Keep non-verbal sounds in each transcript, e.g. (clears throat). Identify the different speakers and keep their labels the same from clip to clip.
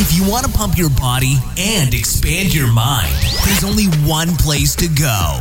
Speaker 1: If you want to pump your body and expand your mind, there's only one place to go.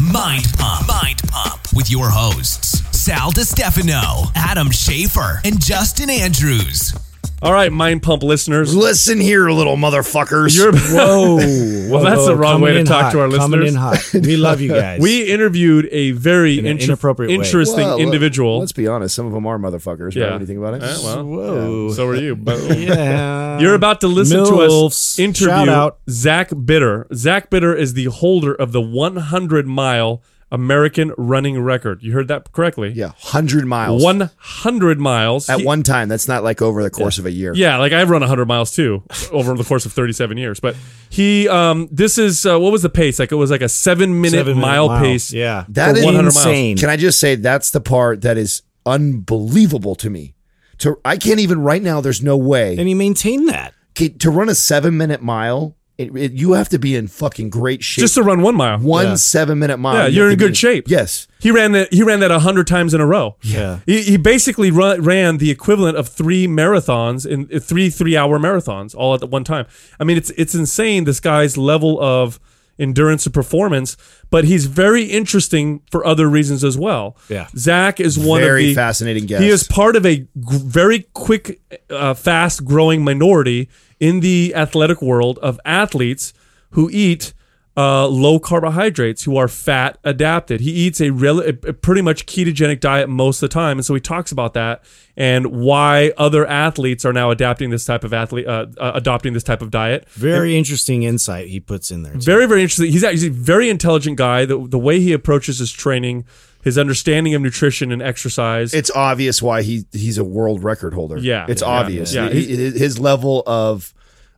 Speaker 1: Mind Pump. Mind Pump with your hosts, Sal DiStefano, Adam Schafer, and Justin Andrews.
Speaker 2: All right, Mind Pump listeners.
Speaker 3: Listen here, little motherfuckers.
Speaker 2: You're,
Speaker 4: Whoa. (laughs)
Speaker 2: Well, that's the wrong way to talk
Speaker 4: hot,
Speaker 2: to our
Speaker 4: Coming
Speaker 2: listeners.
Speaker 4: in hot. We love you (laughs) guys.
Speaker 2: we interviewed a very
Speaker 4: In
Speaker 2: inter-
Speaker 4: inappropriate
Speaker 2: interesting
Speaker 3: Well,
Speaker 2: individual.
Speaker 3: Let's be honest. Some of them are motherfuckers.
Speaker 2: Yeah.
Speaker 3: Right? What do you think about it?
Speaker 2: Eh, well,
Speaker 4: Whoa.
Speaker 2: so are you. (laughs) But
Speaker 4: yeah.
Speaker 2: You're about to listen to
Speaker 4: Milfs.
Speaker 2: us interview
Speaker 4: Shout out.
Speaker 2: Zach Bitter. Zach Bitter is the holder of the 100 mile American running record. You heard that correctly.
Speaker 3: Yeah, hundred miles.
Speaker 2: 100 miles.
Speaker 3: at
Speaker 2: He-
Speaker 3: one time. That's not like over the course of a year.
Speaker 2: Yeah, like I've run 100 miles too (laughs) over the course of 37 years. But he, um, this is uh, what was the pace? Like it was like a seven minute
Speaker 4: Seven minute
Speaker 2: mile, pace.
Speaker 4: Yeah.
Speaker 3: That is
Speaker 2: for
Speaker 3: is
Speaker 2: 100 miles.
Speaker 4: insane.
Speaker 3: Can I just say that's the part that is unbelievable to me. To I can't even right now. There's no way
Speaker 4: and he maintained that.
Speaker 3: To run a seven minute mile. It, it- you have to be in fucking great shape.
Speaker 2: Just to run one mile.
Speaker 3: one
Speaker 4: Yeah.
Speaker 3: seven minute mile.
Speaker 2: Yeah,
Speaker 3: you
Speaker 2: you're in
Speaker 3: to be
Speaker 2: good shape.
Speaker 3: Yes.
Speaker 2: He ran that. He ran that hundred times in a row.
Speaker 4: Yeah.
Speaker 2: He, he basically run, ran the equivalent of three marathons in uh, three three hour marathons all at one time. I mean, it's it's insane. This guy's level of endurance and performance, but he's very interesting for other reasons as well.
Speaker 4: Yeah.
Speaker 2: Zach is one
Speaker 3: Very
Speaker 2: of the
Speaker 3: fascinating guest.
Speaker 2: He is part of a g- very quick, uh, fast growing minority in the athletic world of athletes who eat uh, low carbohydrates, who are fat adapted. He eats a, rel- a pretty much ketogenic diet most of the time, and so he talks about that and why other athletes are now adapting this type of athlete, uh, uh, adopting this type of diet.
Speaker 4: Very interesting insight he puts in there. too.
Speaker 2: Very, very interesting. He's actually a very intelligent guy. The, the way he approaches his training, his understanding of nutrition and exercise.
Speaker 3: it's obvious why he he's a world record holder.
Speaker 2: Yeah.
Speaker 3: it's
Speaker 2: Yeah.
Speaker 3: obvious.
Speaker 2: Yeah.
Speaker 3: He- he- his level of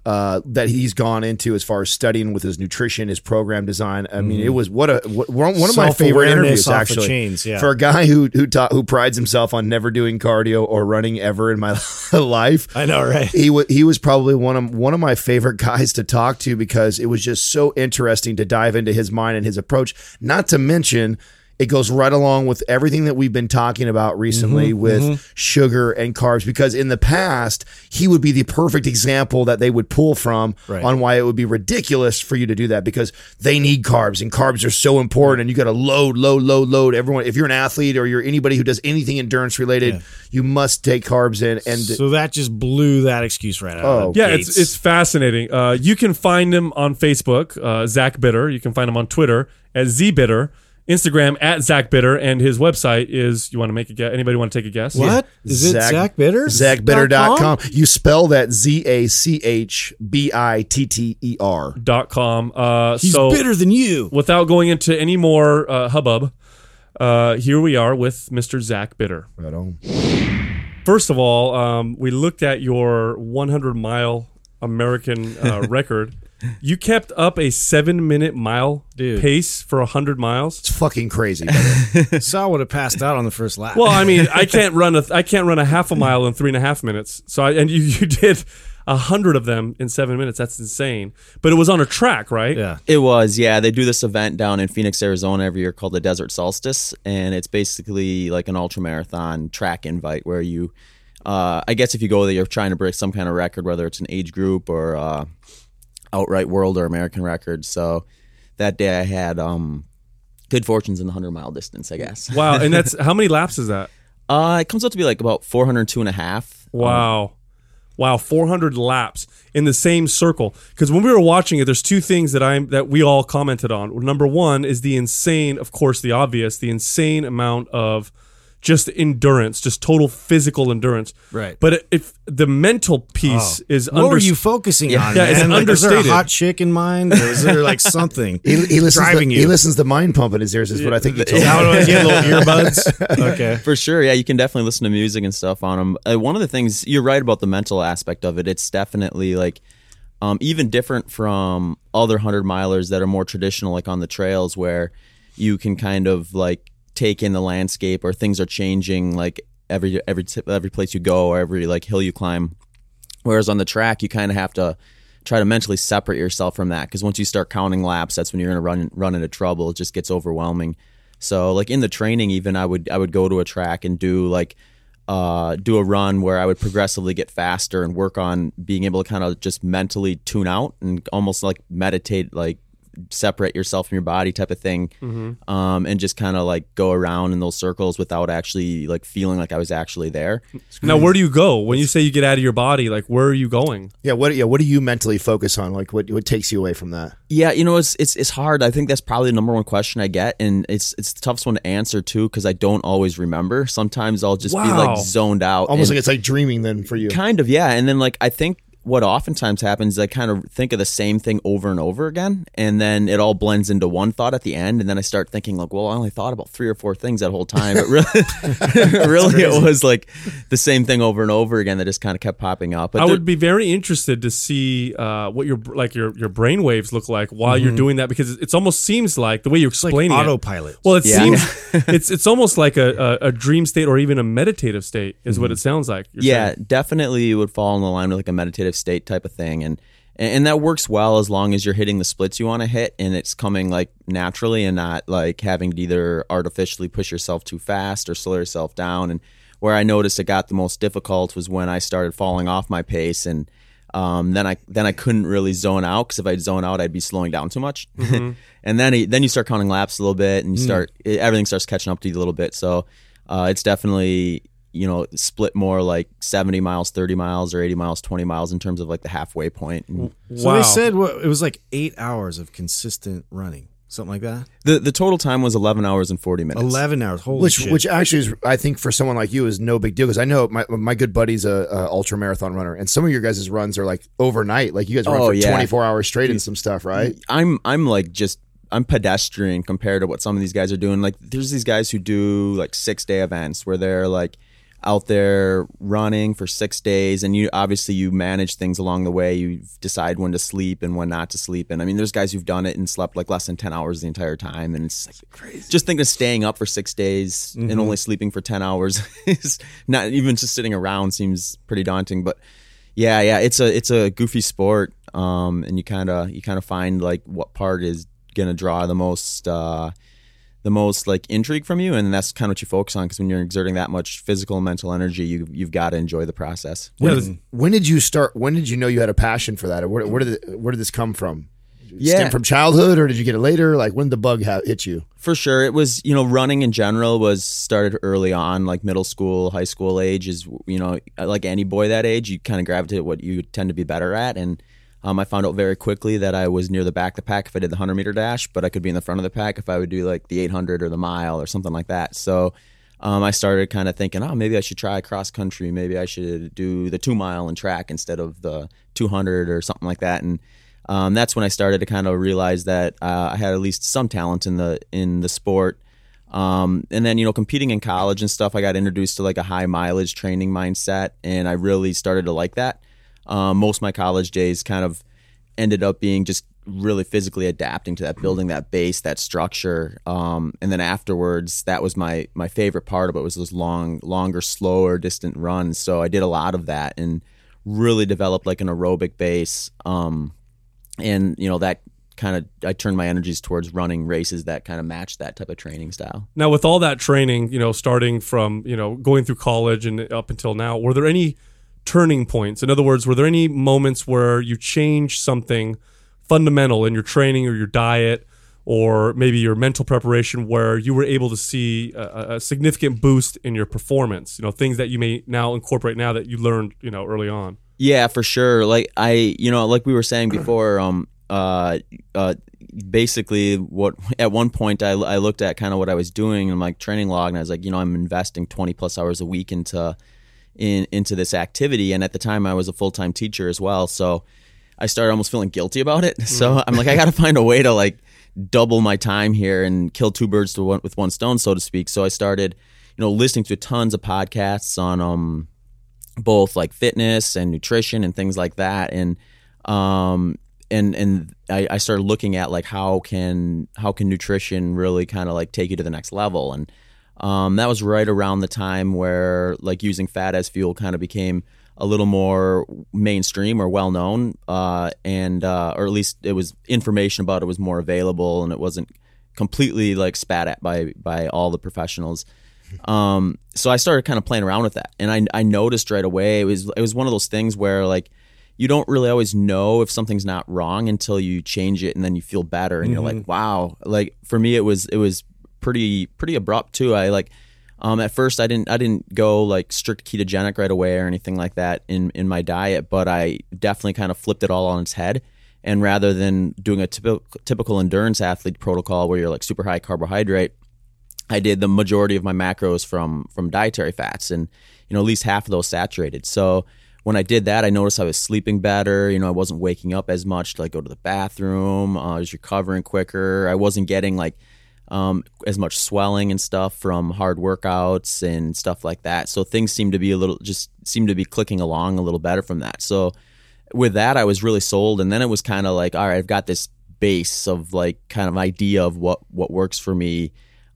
Speaker 3: uh, that he's gone into as far as studying with his nutrition, his program design. I mean, it was what a what, one one of my favorite interviews actually.
Speaker 4: chains, yeah.
Speaker 3: For a guy who who taught, who prides himself on never doing cardio or running ever in my (laughs) life.
Speaker 4: I know, right?
Speaker 3: He was he was probably one of one of my favorite guys to talk to because it was just so interesting to dive into his mind and his approach. Not to mention, it goes right along with everything that we've been talking about recently
Speaker 4: Mm-hmm,
Speaker 3: with sugar and carbs. Because in the past, he would be the perfect example that they would pull from
Speaker 4: Right.
Speaker 3: on why it would be ridiculous for you to do that because they need carbs and carbs are so important and you got to load, load, load, load. Everyone, if you're an athlete or you're anybody who does anything endurance related, you must take carbs in and.
Speaker 4: so that just blew that excuse right out.
Speaker 3: Oh,
Speaker 4: of the
Speaker 2: Yeah,
Speaker 4: gates.
Speaker 2: it's it's fascinating. Uh, you can find him on Facebook, uh, Zach Bitter. You can find him on Twitter at ZBitter, Instagram at Zach Bitter, and his website is. You want to make a guess? Anybody want to take a guess?
Speaker 4: what is it? Zach Bitter?
Speaker 3: ZachBitter.com. You spell that Z A C H B I T T E R.
Speaker 2: Dot com. Uh,
Speaker 4: He's
Speaker 2: so
Speaker 4: bitter than you.
Speaker 2: without going into any more uh, hubbub, uh, here we are with Mr. Zach Bitter.
Speaker 3: Right on.
Speaker 2: First of all, um, we looked at your 100 mile American uh, (laughs) record. You kept up a seven minute mile
Speaker 4: Dude.
Speaker 2: pace for 100 miles.
Speaker 3: It's fucking crazy. brother. (laughs)
Speaker 4: Sal would have passed out on the first lap.
Speaker 2: Well, I mean, I can't run a I can't run a half a mile in three and a half minutes. So I, and you you did a hundred of them in seven minutes. That's insane. But it was on a track, right?
Speaker 4: yeah.
Speaker 5: It was, yeah. They do this event down in Phoenix, Arizona every year called the Desert Solstice, and it's basically like an ultra marathon track invite where you, uh, I guess if you go there, you're trying to break some kind of record, whether it's an age group or uh, outright world or American record. So that day I had um, good fortunes in the 100 mile distance, I guess.
Speaker 2: Wow. And (laughs) that's how many laps is that?
Speaker 5: Uh, it comes out to be like about 402 and a half.
Speaker 2: Wow. Wow, 400 laps in the same circle. Because when we were watching it, there's two things that I'm that we all commented on. Number one is the insane, of course, the obvious, the insane amount of just endurance, just total physical endurance.
Speaker 4: Right.
Speaker 2: But if the mental piece is
Speaker 4: What
Speaker 2: under,
Speaker 4: were you focusing on?
Speaker 2: Yeah, it's
Speaker 4: man? Like, is there a
Speaker 2: understated.
Speaker 4: hot chick in mind? Or is there like (laughs) something
Speaker 3: He, he listens.
Speaker 4: driving
Speaker 3: to,
Speaker 4: you?
Speaker 3: He listens to Mind Pump in his ears. Is what I think you told. me.
Speaker 4: How do I get little (laughs) earbuds? Okay.
Speaker 5: For sure, yeah, you can definitely listen to music and stuff on them. Uh, one of the things you're right about the mental aspect of it. It's definitely like um, even different from other hundred milers that are more traditional, like on the trails, where you can kind of like take in the landscape or things are changing, like every every every place you go or every like hill you climb. Whereas on the track, you kind of have to try to mentally separate yourself from that because once you start counting laps, that's when you're gonna run run into trouble. It just gets overwhelming. So like in the training, even I would I would go to a track and do like uh, do a run where I would progressively get faster and work on being able to kind of just mentally tune out and almost like meditate, like separate yourself from your body type of thing
Speaker 2: Mm-hmm.
Speaker 5: um, and just kind of like go around in those circles without actually like feeling like I was actually there.
Speaker 2: Now, where do you go when you say you get out of your body? Like, where are you going?
Speaker 3: Yeah, what yeah, what do you mentally focus on? Like what what takes you away from that?
Speaker 5: Yeah, you know, it's it's it's hard. I think that's probably the number one question I get, and it's it's the toughest one to answer too because I don't always remember. Sometimes I'll just be like zoned out,
Speaker 3: Almost
Speaker 5: and-
Speaker 3: like it's like dreaming then for you.
Speaker 5: kind of yeah. And then like I think what oftentimes happens is I kind of think of the same thing over and over again, and then it all blends into one thought at the end, and then I start thinking like, well, I only thought about three or four things that whole time, but really, (laughs) (laughs) really it was like the same thing over and over again that just kind of kept popping up. But
Speaker 2: I
Speaker 5: there-
Speaker 2: would be very interested to see uh, what your like your your brain waves look like while
Speaker 3: Mm-hmm.
Speaker 2: you're doing that because it almost seems like the way you
Speaker 4: It's like
Speaker 2: explain it.
Speaker 4: autopilot.
Speaker 2: Well, it
Speaker 5: Yeah.
Speaker 2: seems (laughs) it's it's almost like a, a, a dream state or even a meditative state is what it sounds like.
Speaker 5: yeah,
Speaker 2: saying.
Speaker 5: definitely would fall in the line with like a meditative state type of thing, and and that works well as long as you're hitting the splits you want to hit, and it's coming like naturally and not like having to either artificially push yourself too fast or slow yourself down. And where I noticed it got the most difficult was when I started falling off my pace and. Um, then I then I couldn't really zone out because if I'd zone out, I'd be slowing down too much. (laughs) and then then you start counting laps a little bit, and you start it, everything starts catching up to you a little bit. So uh, it's definitely you know split more like 70 miles 30 miles or 80 miles 20 miles in terms of like the halfway point and
Speaker 4: So
Speaker 2: wow.
Speaker 4: they said what, it was like eight hours of consistent running, something like that.
Speaker 5: the the total time was 11 hours and 40 minutes
Speaker 4: Eleven hours. Holy
Speaker 3: which
Speaker 4: shit.
Speaker 3: which actually is I think for someone like you is no big deal because I know my my good buddy's a, a ultra marathon runner and some of your guys' runs are like overnight like you guys run
Speaker 5: Oh,
Speaker 3: for
Speaker 5: yeah.
Speaker 3: 24 hours straight and some stuff right
Speaker 5: i'm i'm like just i'm pedestrian compared to what some of these guys are doing like there's these guys who do like six day events where they're like out there running for six days and you obviously you manage things along the way. You decide when to sleep and when not to sleep. And i mean there's guys who've done it and slept like less than 10 hours the entire time. And it's like crazy. just think of staying up for six days and only sleeping for 10 hours (laughs) is not even just sitting around seems pretty daunting. But yeah yeah it's a it's a goofy sport um and you kind of you kind of find like what part is gonna draw the most uh the most like intrigue from you and that's kind of what you focus on because when you're exerting that much physical and mental energy you you've got to enjoy the process.
Speaker 2: Yeah,
Speaker 3: when did you start when did you know you had a passion for that? Or where, where did it, where did this come from?
Speaker 5: Yeah.
Speaker 3: Stem from childhood or did you get it later? Like when did the bug ha- hit you?
Speaker 5: For sure, it was you know running in general was started early on, like middle school, high school age is you know like any boy that age, you kind of gravitate what you tend to be better at, and um, I found out very quickly that I was near the back of the pack if I did the hundred meter dash, but I could be in the front of the pack if I would do like the eight hundred or the mile or something like that. So um, I started kind of thinking, oh, maybe I should try cross country, maybe I should do the two mile and track instead of the two hundred or something like that, and um, that's when I started to kind of realize that uh, I had at least some talent in the in the sport. Um, and then you know, competing in college and stuff, I got introduced to like a high mileage training mindset, and I really started to like that. Um, most of my college days kind of ended up being just really physically adapting to that, building that base, that structure. Um, and then afterwards, that was my my favorite part of it was those long, longer, slower, distant runs. So I did a lot of that and really developed like an aerobic base. Um, and you know that kind of I turned my energies towards running races that kind of match that type of training style.
Speaker 2: Now, with all that training, you know, starting from you know going through college and up until now, were there any turning points? In other words, were there any moments where you changed something fundamental in your training or your diet, or maybe your mental preparation, where you were able to see a, a significant boost in your performance? You know, things that you may now incorporate now that you learned, you know, early on.
Speaker 5: Yeah, for sure. Like I, you know, like we were saying before, um, uh, uh, basically, what at one point I, I looked at kind of what I was doing in my training log, and I was like, you know, I'm investing 20 plus hours a week into in into this activity, and at the time I was a full time teacher as well, so I started almost feeling guilty about it. (laughs) So I'm like, I got to find a way to like double my time here and kill two birds one, with one stone, so to speak. So I started, you know, listening to tons of podcasts on um both like fitness and nutrition and things like that. And um and and I, I started looking at like how can how can nutrition really kind of like take you to the next level? And um, that was right around the time where like using fat as fuel kind of became a little more mainstream or well known uh, and uh, or at least it was information about it was more available and it wasn't completely like spat at by by all the professionals. Um, so I started kind of playing around with that, and I I noticed right away it was it was one of those things where like you don't really always know if something's not wrong until you change it and then you feel better and you're like wow. Like for me it was it was pretty pretty abrupt too i like um at first i didn't i didn't go like strict ketogenic right away or anything like that in in my diet but i definitely kind of flipped it all on its head and rather than doing a typical typical endurance athlete protocol where you're like super high carbohydrate I did the majority of my macros from from dietary fats, and you know at least half of those saturated. So when I did that, I noticed I was sleeping better. You know, I wasn't waking up as much to like go to the bathroom. Uh, I was recovering quicker. I wasn't getting like um, as much swelling and stuff from hard workouts and stuff like that. So things seem to be a little just seem to be clicking along a little better from that. So with that, I was really sold. And then it was kind of like, all right, I've got this base of like kind of idea of what what works for me.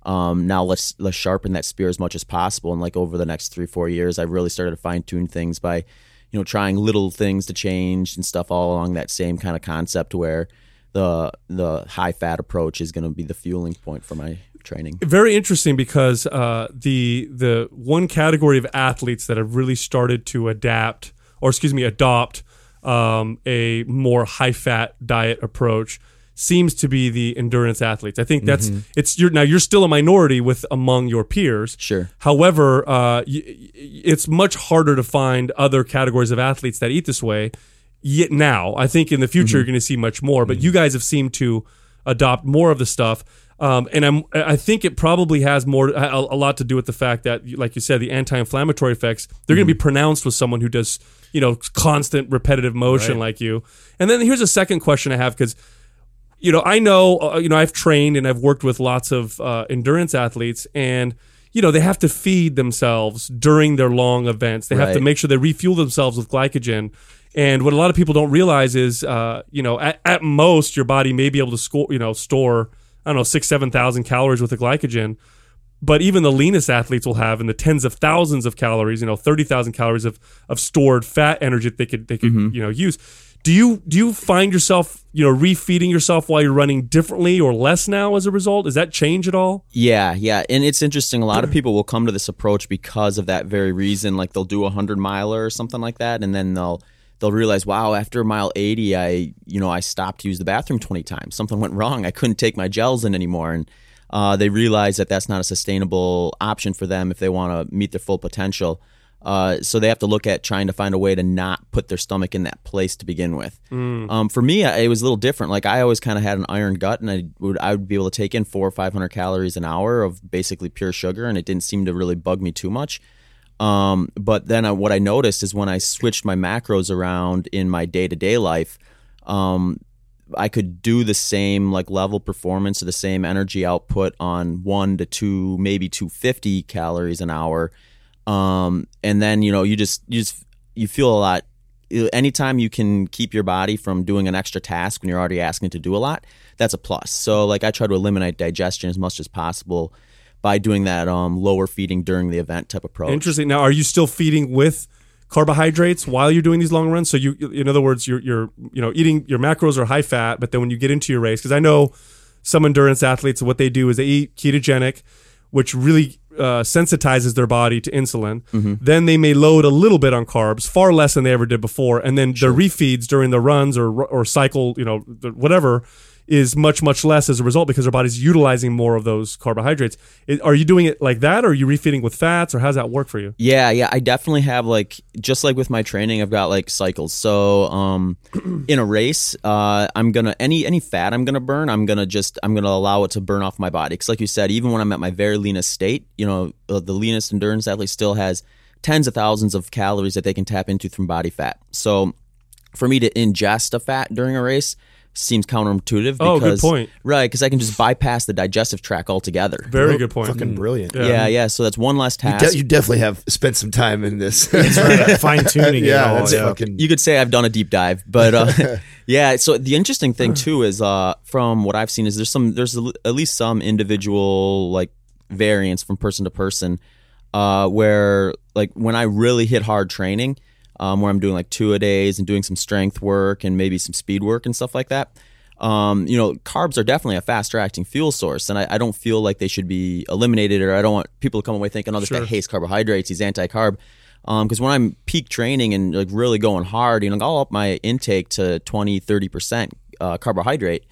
Speaker 5: Um, now let's let's sharpen that spear as much as possible. And like over the next three four years, I really started to fine tune things by, you know, trying little things to change and stuff all along that same kind of concept where the the high fat approach is going to be the fueling point for my training.
Speaker 2: very interesting because uh, the the one category of athletes that have really started to adapt, or excuse me, adopt um, a more high fat diet approach seems to be the endurance athletes. I think that's it's you're now you're still a minority with among your peers.
Speaker 5: Sure.
Speaker 2: However, uh, y- y- it's much harder to find other categories of athletes that eat this way. Yet now, I think in the future you're going to see much more. But you guys have seemed to adopt more of the stuff, um, and I'm I think it probably has more a, a lot to do with the fact that, like you said, the anti-inflammatory effects they're going to be pronounced with someone who does you know constant repetitive motion like you. And then here's a second question I have because you know, I know, uh, you know, I've trained and I've worked with lots of uh, endurance athletes, and you know, they have to feed themselves during their long events. They have to make sure they refuel themselves with glycogen. And what a lot of people don't realize is, uh, you know, at, at most your body may be able to score, you know, store, I don't know, six, seven thousand calories with the glycogen. But even the leanest athletes will have in the tens of thousands of calories, you know, thirty thousand calories of, of stored fat energy that they could they could you know use. Do you do you find yourself you know refeeding yourself while you're running differently or less now as a result? Does that change at all?
Speaker 5: Yeah, yeah, and it's interesting. A lot of (clears throat) people will come to this approach because of that very reason. Like they'll do a hundred miler or something like that, and then they'll they'll realize, wow, after mile eighty, I you know I stopped to use the bathroom twenty times. Something went wrong. I couldn't take my gels in anymore, and uh, they realize that that's not a sustainable option for them if they want to meet their full potential. Uh, so they have to look at trying to find a way to not put their stomach in that place to begin with. Um, for me, I- it was a little different. Like I always kind of had an iron gut, and I would I would be able to take in four or five hundred calories an hour of basically pure sugar, and it didn't seem to really bug me too much. Um, but then I, what I noticed is when I switched my macros around in my day to day life, um, I could do the same like level performance or the same energy output on one to two, maybe two fifty calories an hour. Um, and then you know you just you just you feel a lot. Anytime you can keep your body from doing an extra task when you're already asking to do a lot, that's a plus. So like I try to eliminate digestion as much as possible by doing that um, lower feeding during the event type of approach.
Speaker 2: Interesting. Now, are you still feeding with carbohydrates while you're doing these long runs? So you, in other words, you're you're you know eating your macros are high fat, but then when you get into your race, because I know some endurance athletes, what they do is they eat ketogenic, which really uh, sensitizes their body to insulin. Then they may load a little bit on carbs, far less than they ever did before, and then their refeeds during the runs or or cycle, you know, whatever. Is much much less as a result because our body's utilizing more of those carbohydrates. It- are you doing it like that, or are you refeeding with fats, or how does that work for you?
Speaker 5: Yeah, yeah, I definitely have like just like with my training, I've got like cycles. So, um, (clears throat) in a race, uh, I'm gonna any any fat I'm gonna burn, I'm gonna just I'm gonna allow it to burn off my body. Because, like you said, even when I'm at my very leanest state, you know, uh, the leanest endurance athlete still has tens of thousands of calories that they can tap into from body fat. So, for me to ingest a fat during a race seems counterintuitive.
Speaker 2: Oh, good
Speaker 5: because,
Speaker 2: point.
Speaker 5: Right, because I can just bypass the digestive tract altogether.
Speaker 2: Very good point.
Speaker 3: Fucking brilliant.
Speaker 5: yeah, yeah. So that's one less
Speaker 3: You,
Speaker 5: task.
Speaker 3: de- you definitely have spent some time in this. (laughs) (laughs)
Speaker 4: Fine tuning
Speaker 3: yeah,
Speaker 4: it all. yeah.
Speaker 3: fucking.
Speaker 5: you could say I've done a deep dive, but uh, (laughs) yeah. So the interesting thing too is, uh, from what I've seen, is there's some there's a- at least some individual like variance from person to person, uh, where like when I really hit hard training, um, where I'm doing like two a days and doing some strength work and maybe some speed work and stuff like that. um, you know, carbs are definitely a faster acting fuel source, and I, I don't feel like they should be eliminated, or I don't want people to come away thinking, "Oh, this guy hates carbohydrates; he's anti-carb." Because when I'm peak training and like really going hard, you know, I'll up my intake to 20, 30 percent uh, carbohydrate,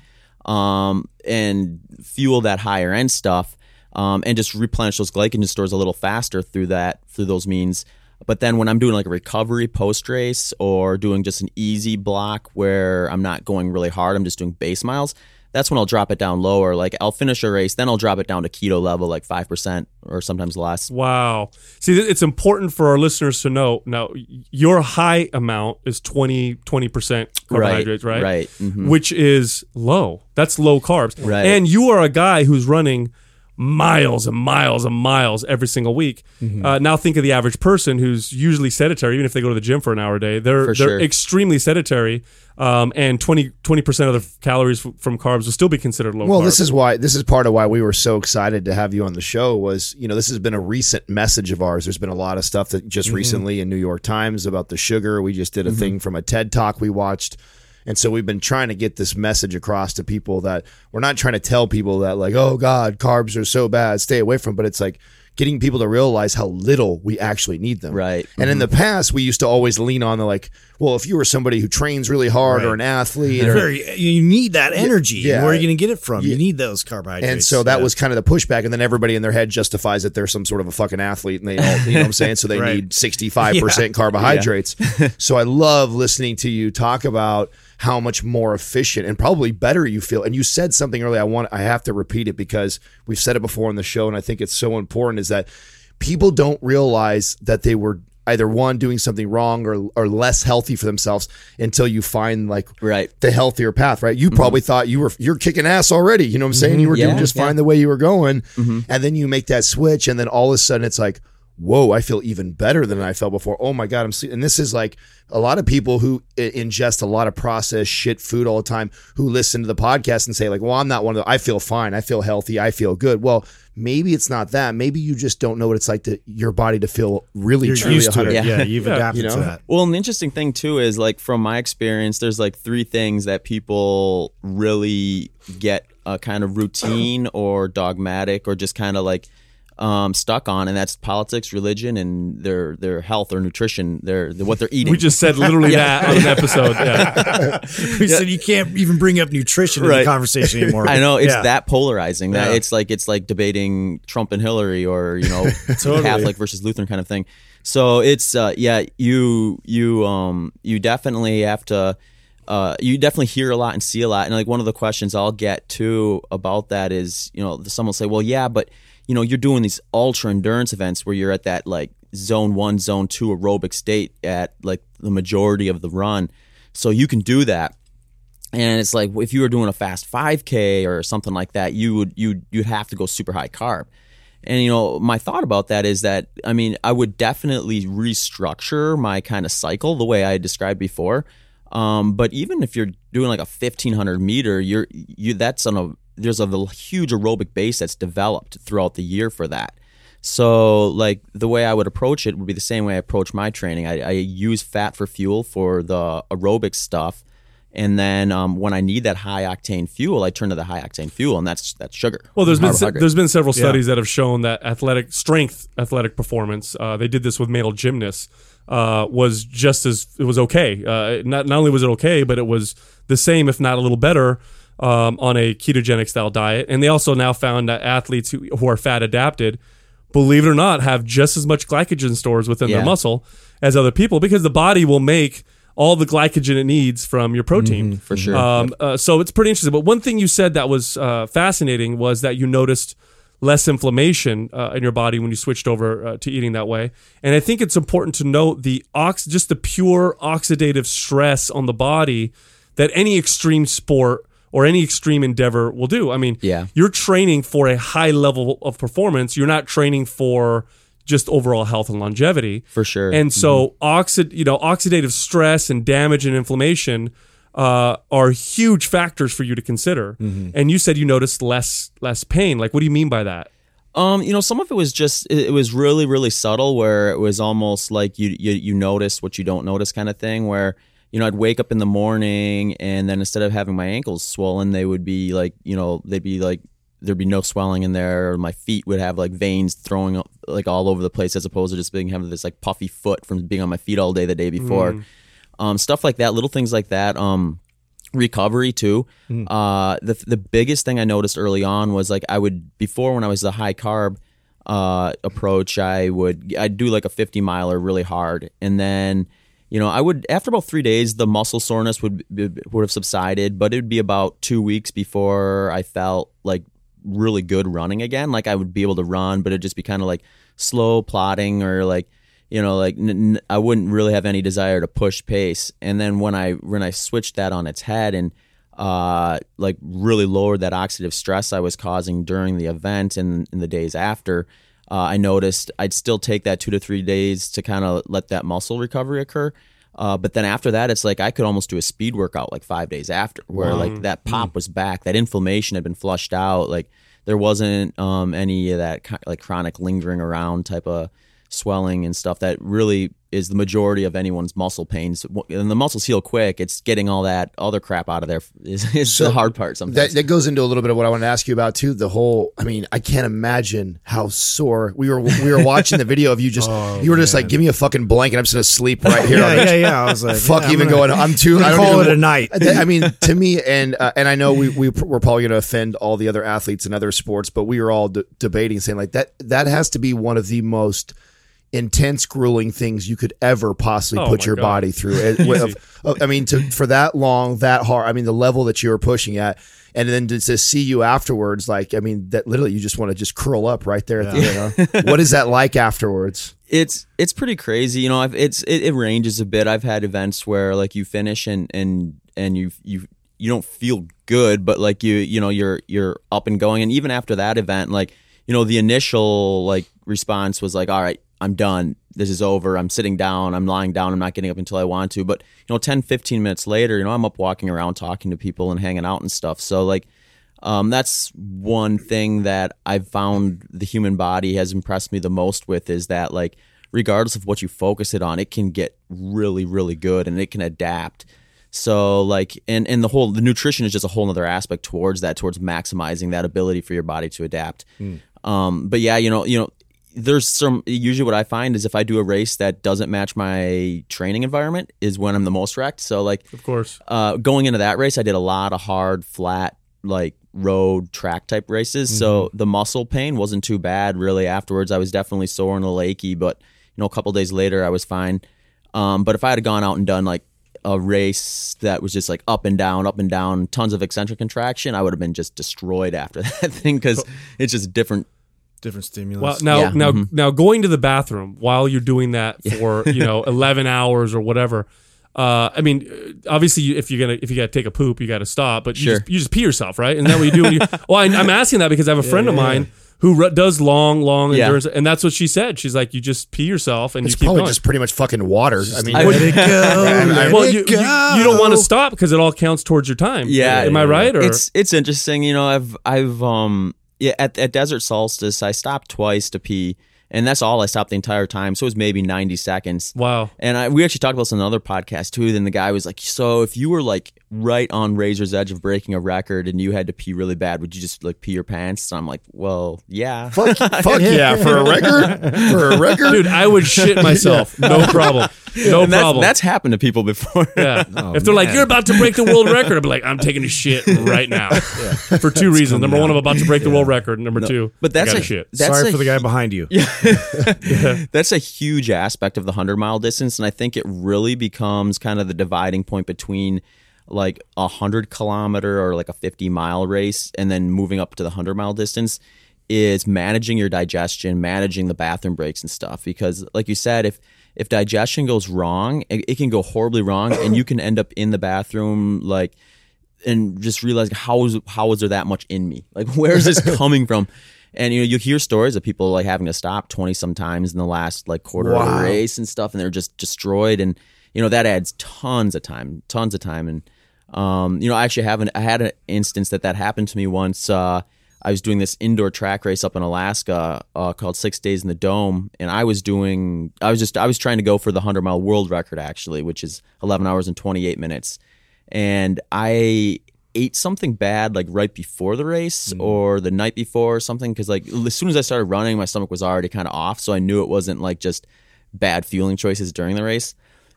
Speaker 5: um, and fuel that higher end stuff, um, and just replenish those glycogen stores a little faster through that through those means. But then when I'm doing like a recovery post race or doing just an easy block where I'm not going really hard, I'm just doing base miles. That's when I'll drop it down lower. Like I'll finish a race, then I'll drop it down to keto level, like five percent or sometimes less.
Speaker 2: Wow. See, it's important for our listeners to know. Now, your high amount is 20 20% carbohydrates, right?
Speaker 5: right. Mhm.
Speaker 2: Which is low. That's low carbs.
Speaker 5: Right.
Speaker 2: And you are a guy who's running miles and miles and miles every single week.
Speaker 5: Mm-hmm.
Speaker 2: Uh, now think of the average person who's usually sedentary, even if they go to the gym for an hour a day. They're
Speaker 5: For
Speaker 2: they're
Speaker 5: sure.
Speaker 2: extremely sedentary, um, and 20 percent of the calories f- from carbs will still be considered low.
Speaker 3: Well,
Speaker 2: carb.
Speaker 3: this is why this is part of why we were so excited to have you on the show was, you know, this has been a recent message of ours. There's been a lot of stuff that just recently in New York Times about the sugar. We just did a thing from a TED talk we watched. And so we've been trying to get this message across to people that we're not trying to tell people that like, oh God, carbs are so bad, stay away from. But it's like getting people to realize how little we actually need them.
Speaker 5: Right.
Speaker 3: And in mm-hmm. the past, we used to always lean on the like, well, if you were somebody who trains really hard or an athlete, or,
Speaker 6: Very, you need that energy.
Speaker 3: yeah.
Speaker 6: Where are you going to get it from?
Speaker 3: Yeah.
Speaker 6: You need those carbohydrates.
Speaker 3: And so that
Speaker 6: Yeah.
Speaker 3: was kind of the pushback. And then everybody in their head justifies that they're some sort of a fucking athlete and they all, you know what I'm saying? So they (laughs)
Speaker 6: Right.
Speaker 3: need 65% (laughs) carbohydrates. (laughs) so I love listening to you talk about how much more efficient and probably better you feel. And you said something earlier. I want, I have to repeat it because we've said it before on the show. And I think it's so important is that people don't realize that they were either one doing something wrong or, or less healthy for themselves until you find like
Speaker 5: Right.
Speaker 3: the healthier path, right? You mm-hmm. probably thought you were you're kicking ass already. You know what I'm saying? Mm-hmm. You were doing just
Speaker 5: yeah.
Speaker 3: fine the way you were going, mm-hmm. and then you make that switch, and then all of a sudden it's like, whoa, I feel even better than I felt before. Oh my god, I'm. See-. And this is like a lot of people who ingest a lot of processed shit food all the time, who listen to the podcast and say like, well, I'm not one of the. I feel fine. I feel healthy. I feel good. Well. Maybe it's not that. Maybe you just don't know what it's like to your body to feel really
Speaker 6: you're
Speaker 3: truly
Speaker 6: used to it.
Speaker 5: Yeah.
Speaker 6: Yeah, (laughs) you've
Speaker 2: Yeah.
Speaker 6: adapted
Speaker 3: You know?
Speaker 6: to that.
Speaker 5: Well, and the interesting thing too is like from my experience, there's like three things that people really get a kind of routine or dogmatic or just kind of like um, stuck on, and that's politics, religion, and their their health or nutrition, their, their what they're eating.
Speaker 2: we just said literally (laughs) that on an episode. Yeah. (laughs)
Speaker 6: We said you can't even bring up nutrition in the conversation anymore.
Speaker 5: I know it's
Speaker 6: Yeah.
Speaker 5: that polarizing. That
Speaker 6: Yeah.
Speaker 5: it's like it's like debating Trump and Hillary, or you know, (laughs) Catholic versus Lutheran kind of thing. So it's uh, yeah, you you um you definitely have to. Uh, you definitely hear a lot and see a lot, and like one of the questions I'll get too about that is, you know, someone will say, "Well, yeah, but you know, you're doing these ultra endurance events where you're at that like zone one, zone two aerobic state at like the majority of the run, so you can do that." and it's like if you were doing a fast 5k or something like that you would you you'd have to go super high carb. And you know my thought about that is that i mean i would definitely restructure my kind of cycle the way i described before. Um, but even if you're doing like a 1500 meter you're you that's on a there's a huge aerobic base that's developed throughout the year for that so like the way i would approach it would be the same way i approach my training i, I use fat for fuel for the aerobic stuff and then um, when I need that high octane fuel, I turn to the high octane fuel, and that's that's sugar.
Speaker 2: Well, there's been se- there's been several studies that have shown that athletic strength, athletic performance. Uh, they did this with male gymnasts. Uh, was just as it was okay. Uh, not not only was it okay, but it was the same, if not a little better, um, on a ketogenic style diet. And they also now found that athletes who, who are fat adapted, believe it or not, have just as much glycogen stores within their muscle as other people because the body will make all the glycogen it needs from your protein.
Speaker 5: for sure.
Speaker 2: Um, uh, so it's pretty interesting. But one thing you said that was uh, fascinating was that you noticed less inflammation uh, in your body when you switched over uh, to eating that way. And I think it's important to note the ox, just the pure oxidative stress on the body that any extreme sport or any extreme endeavor will do. I mean,
Speaker 5: Yeah.
Speaker 2: you're training for a high level of performance. You're not training for just overall health and longevity.
Speaker 5: For sure.
Speaker 2: And so oxid, you know, oxidative stress and damage and inflammation uh, are huge factors for you to consider. And you said you noticed less less pain. Like, what do you mean by that?
Speaker 5: Um, you know, some of it was just it, it was really really subtle, where it was almost like you you you notice what you don't notice kind of thing, where you know, I'd wake up in the morning and then instead of having my ankles swollen, they would be like, you know, they'd be like, there'd be no swelling in there. Or my feet would have like veins throwing up, like all over the place as opposed to just being having this like puffy foot from being on my feet all day the day before. Um, stuff like that, little things like that. Um, recovery too. Uh, the the biggest thing I noticed early on was like I would before when I was the high carb uh, approach, I would I'd do like a 50 miler really hard, and then you know I would after about three days the muscle soreness would would have subsided, but it'd be about two weeks before I felt like really good running again. Like I would be able to run, but it'd just be kind of like slow plodding or like you know like I wouldn't really have any desire to push pace. And then when I when I switched that on its head and uh like really lowered that oxidative stress I was causing during the event and in the days after, uh, I noticed I'd still take that two to three days to kind of let that muscle recovery occur. Uh, but then after that, it's like I could almost do a speed workout like five days after, where like that pop was back, that inflammation had been flushed out, like there wasn't um, any of that like chronic lingering around type of swelling and stuff that really is the majority of anyone's muscle pains. And the muscles heal quick. It's getting all that other crap out of there (laughs) is, is the hard part sometimes.
Speaker 3: That, that goes into a little bit of what I want to ask you about too. The whole, I mean, I can't imagine how sore we were. We were watching the video of you just, (laughs) you were just like, give me a fucking blanket. I'm just gonna sleep (laughs) right here. on
Speaker 6: Yeah, yeah, yeah. I was like,
Speaker 3: Fuck
Speaker 6: yeah, I'm
Speaker 3: even
Speaker 6: gonna-
Speaker 3: going. I'm too.
Speaker 6: I'm
Speaker 3: I
Speaker 6: gonna
Speaker 3: don't
Speaker 6: call
Speaker 3: even-
Speaker 6: it a night.
Speaker 3: I mean, to me, and uh, and I know we we we're probably going to offend all the other athletes in other sports, but we were all de- debating, saying like that that has to be one of the most intense, grueling things you could ever possibly
Speaker 2: Oh
Speaker 3: put your
Speaker 2: God.
Speaker 3: body through. It- (laughs) of- of- I mean, to for that long, that hard. I mean, the level that you were pushing at. And then to, to see you afterwards, like I mean, that literally you just want to just curl up right there at the end. Huh? what is that like afterwards?
Speaker 5: it's it's pretty crazy you know I've, it's it, it ranges a bit i've had events where like you finish and and and you you you don't feel good but like you you know you're you're up and going and even after that event like you know the initial like response was like all right i'm done. This is over. I'm sitting down. I'm lying down. I'm not getting up until i want to. But you know 10 15 minutes later you know i'm up walking around talking to people and hanging out and stuff. So like um, that's one thing that I've found the human body has impressed me the most with is that like regardless of what you focus it on, it can get really, really good and it can adapt. So like and, and the whole the nutrition is just a whole other aspect towards that, towards maximizing that ability for your body to adapt. Um, but yeah, you know, you know, there's some usually what I find is if I do a race that doesn't match my training environment is when I'm the most wrecked. So like
Speaker 2: Of course.
Speaker 5: uh, going into that race, I did a lot of hard, flat, like road track type races. So the muscle pain wasn't too bad really. Afterwards, I was definitely sore and a little achy, but you know, a couple days later, I was fine. Um, but if I had gone out and done like a race that was just like up and down, up and down, tons of eccentric contraction, I would have been just destroyed after (laughs) that thing because it's just different.
Speaker 6: Different stimulus.
Speaker 2: Well, now,
Speaker 5: Yeah.
Speaker 2: now,
Speaker 5: Mhm.
Speaker 2: now, going to the bathroom while you're doing that for you know (laughs) eleven hours or whatever. Uh, I mean, uh, obviously, if you're gonna if you gotta take a poop, you gotta stop. But you,
Speaker 5: Sure.
Speaker 2: just, you just pee yourself, right? And then what you do? When you, (laughs) well, I, I'm asking that because I have a friend of mine who ru- does long, long
Speaker 5: Yeah.
Speaker 2: endurance, and that's what she said. She's like, you just pee yourself and
Speaker 3: It's
Speaker 2: you keep
Speaker 3: probably
Speaker 2: going.
Speaker 3: just pretty much fucking water. I mean,
Speaker 5: I-
Speaker 6: let it go. let
Speaker 2: well,
Speaker 6: it
Speaker 2: you, you,
Speaker 6: go.
Speaker 2: you don't want to stop because it all counts towards your time.
Speaker 5: Yeah,
Speaker 2: am I right? Or
Speaker 5: it's it's interesting. You know, I've I've um yeah at at Desert Solstice I stopped twice to pee, and that's all I stopped the entire time. So it was maybe ninety seconds.
Speaker 2: wow.
Speaker 5: And I, we actually talked about this on another podcast too. Then the guy was like, "So if you were like right on razor's edge of breaking a record and you had to pee really bad, would you just like pee your pants?" And I'm like, "Well, yeah."
Speaker 3: fuck, (laughs) fuck yeah, for a record, for a record,
Speaker 2: Dude, I would shit (laughs) myself. No problem. No
Speaker 5: And
Speaker 2: problem.
Speaker 5: that's happened to people before.
Speaker 2: Yeah. (laughs)
Speaker 6: Oh,
Speaker 2: if they're like, you're about to break the world record, I'd be like, I'm taking a shit right now. For two reasons. Number one, I'm about to break the world record. Number two,
Speaker 5: but that's
Speaker 2: I
Speaker 5: a,
Speaker 2: shit.
Speaker 5: that's
Speaker 6: Sorry
Speaker 5: a
Speaker 6: for the guy behind you. (laughs)
Speaker 5: that's a huge aspect of the 100 mile distance and i think it really becomes kind of the dividing point between like a 100 kilometer or like a 50 mile race and then moving up to the 100 mile distance is managing your digestion managing the bathroom breaks and stuff because like you said if if digestion goes wrong it, it can go horribly wrong and you can end up in the bathroom like and just realize how is how is there that much in me? Like where is this (laughs) coming from? And you know, you hear stories of people like having to stop twenty sometimes in the last like quarter of a race and stuff, and they're just destroyed. And you know that adds tons of time, tons of time. And um, you know, I actually have an I had an instance that that happened to me once. Uh, I was doing this indoor track race up in Alaska uh, called Six Days in the Dome, and I was doing I was just I was trying to go for the hundred mile world record actually, which is eleven hours and twenty eight minutes, and I ate something bad like right before the race or the night before or something because like as soon as I started running, my stomach was already kind of off, so I knew it wasn't like just bad fueling choices during the race,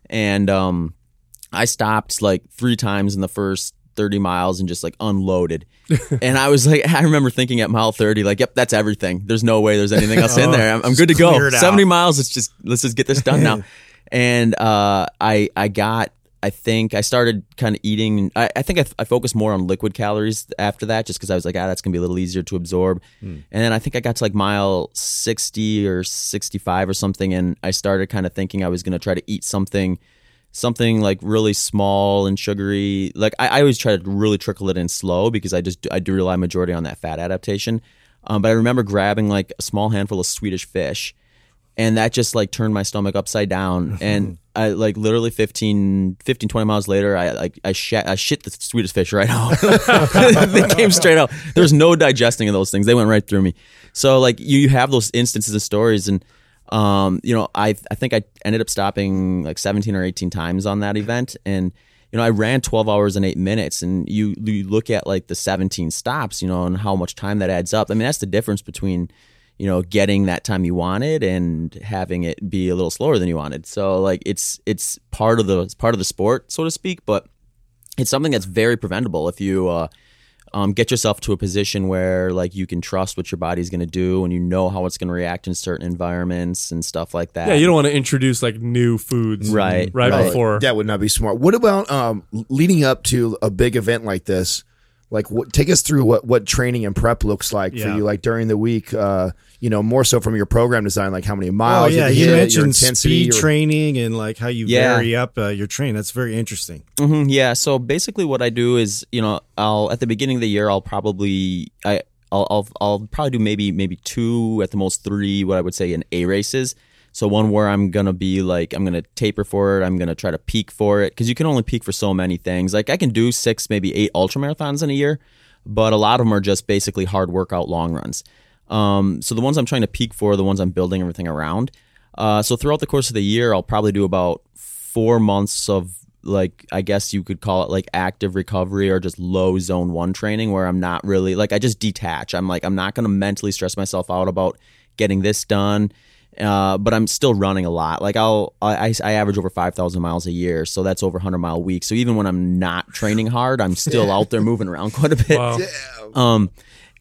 Speaker 5: and um, I stopped like three times in the first 30 miles and just like unloaded. (laughs) and I was like, (laughs) I remember thinking at mile 30, like, yep, that's everything. There's no way there's anything else in (laughs) there. I'm, I'm good to go.
Speaker 6: clear it out.
Speaker 5: 70 miles. Let's just, let's just get this done now. and, uh, I, I got, I think I started kind of eating. I, I think I, I focused more on liquid calories after that, just because I was like, ah, that's gonna be a little easier to absorb. And then I think I got to like mile sixty or sixty-five or something, and I started kind of thinking I was gonna try to eat something something like really small and sugary. Like I, I always try to really trickle it in slow because I just I do rely majority on that fat adaptation. Um, but I remember grabbing like a small handful of Swedish fish, and that just like turned my stomach upside down. and (laughs) I like literally 15, 15, 20 miles later, I like I shit I shit the Swedish fish right out. (laughs) they came straight out. There's no digesting of those things. They went right through me. So like you, you have those instances and stories and um, you know, I I think I ended up stopping like 17 or 18 times on that event, and you know, I ran 12 hours and eight minutes, and you you look at like the 17 stops, you know, and how much time that adds up. I mean, that's the difference between you know getting that time you wanted and having it be a little slower than you wanted. So like it's it's part of the it's part of the sport, so to speak, but it's something that's very preventable if you uh, um, get yourself to a position where like you can trust what your body's going to do and you know how it's going to react in certain environments and stuff like that.
Speaker 2: Yeah, you don't want to introduce like new foods,
Speaker 5: Right,
Speaker 2: Right,
Speaker 5: right.
Speaker 2: before.
Speaker 3: That would not be smart. What about um, leading up to a big event like this? Like, what, take us through what, what training and prep looks like for you, like during the week. Uh, you know, more so from your program design, like how many
Speaker 6: Oh
Speaker 3: miles.
Speaker 6: yeah,
Speaker 3: you,
Speaker 6: you
Speaker 3: hit, your
Speaker 6: mentioned
Speaker 3: intensity,
Speaker 6: speed
Speaker 3: your-
Speaker 6: training and like how you
Speaker 5: Yeah.
Speaker 6: vary up uh, your training. That's very interesting.
Speaker 5: hmm yeah. So basically, what I do is, you know, I'll at the beginning of the year, I'll probably I I'll I'll, I'll probably do maybe maybe two at the most three. What I would say in A races. So one where I'm gonna be like I'm gonna taper for it. I'm gonna try to peak for it because you can only peak for so many things. Like I can do six, maybe eight ultra marathons in a year, but a lot of them are just basically hard workout long runs. Um, so the ones I'm trying to peak for are the ones I'm building everything around. Uh, so throughout the course of the year, I'll probably do about four months of like I guess you could call it like active recovery or just low zone one training where I'm not really like I just detach. I'm like I'm not going to mentally stress myself out about getting this done. Uh, but I'm still running a lot. Like I'll, I, I I average over 5,000 miles a year. So that's over 100 mile week. So even when I'm not training hard, I'm still (laughs) out there moving around quite a bit.
Speaker 2: Wow.
Speaker 5: Um,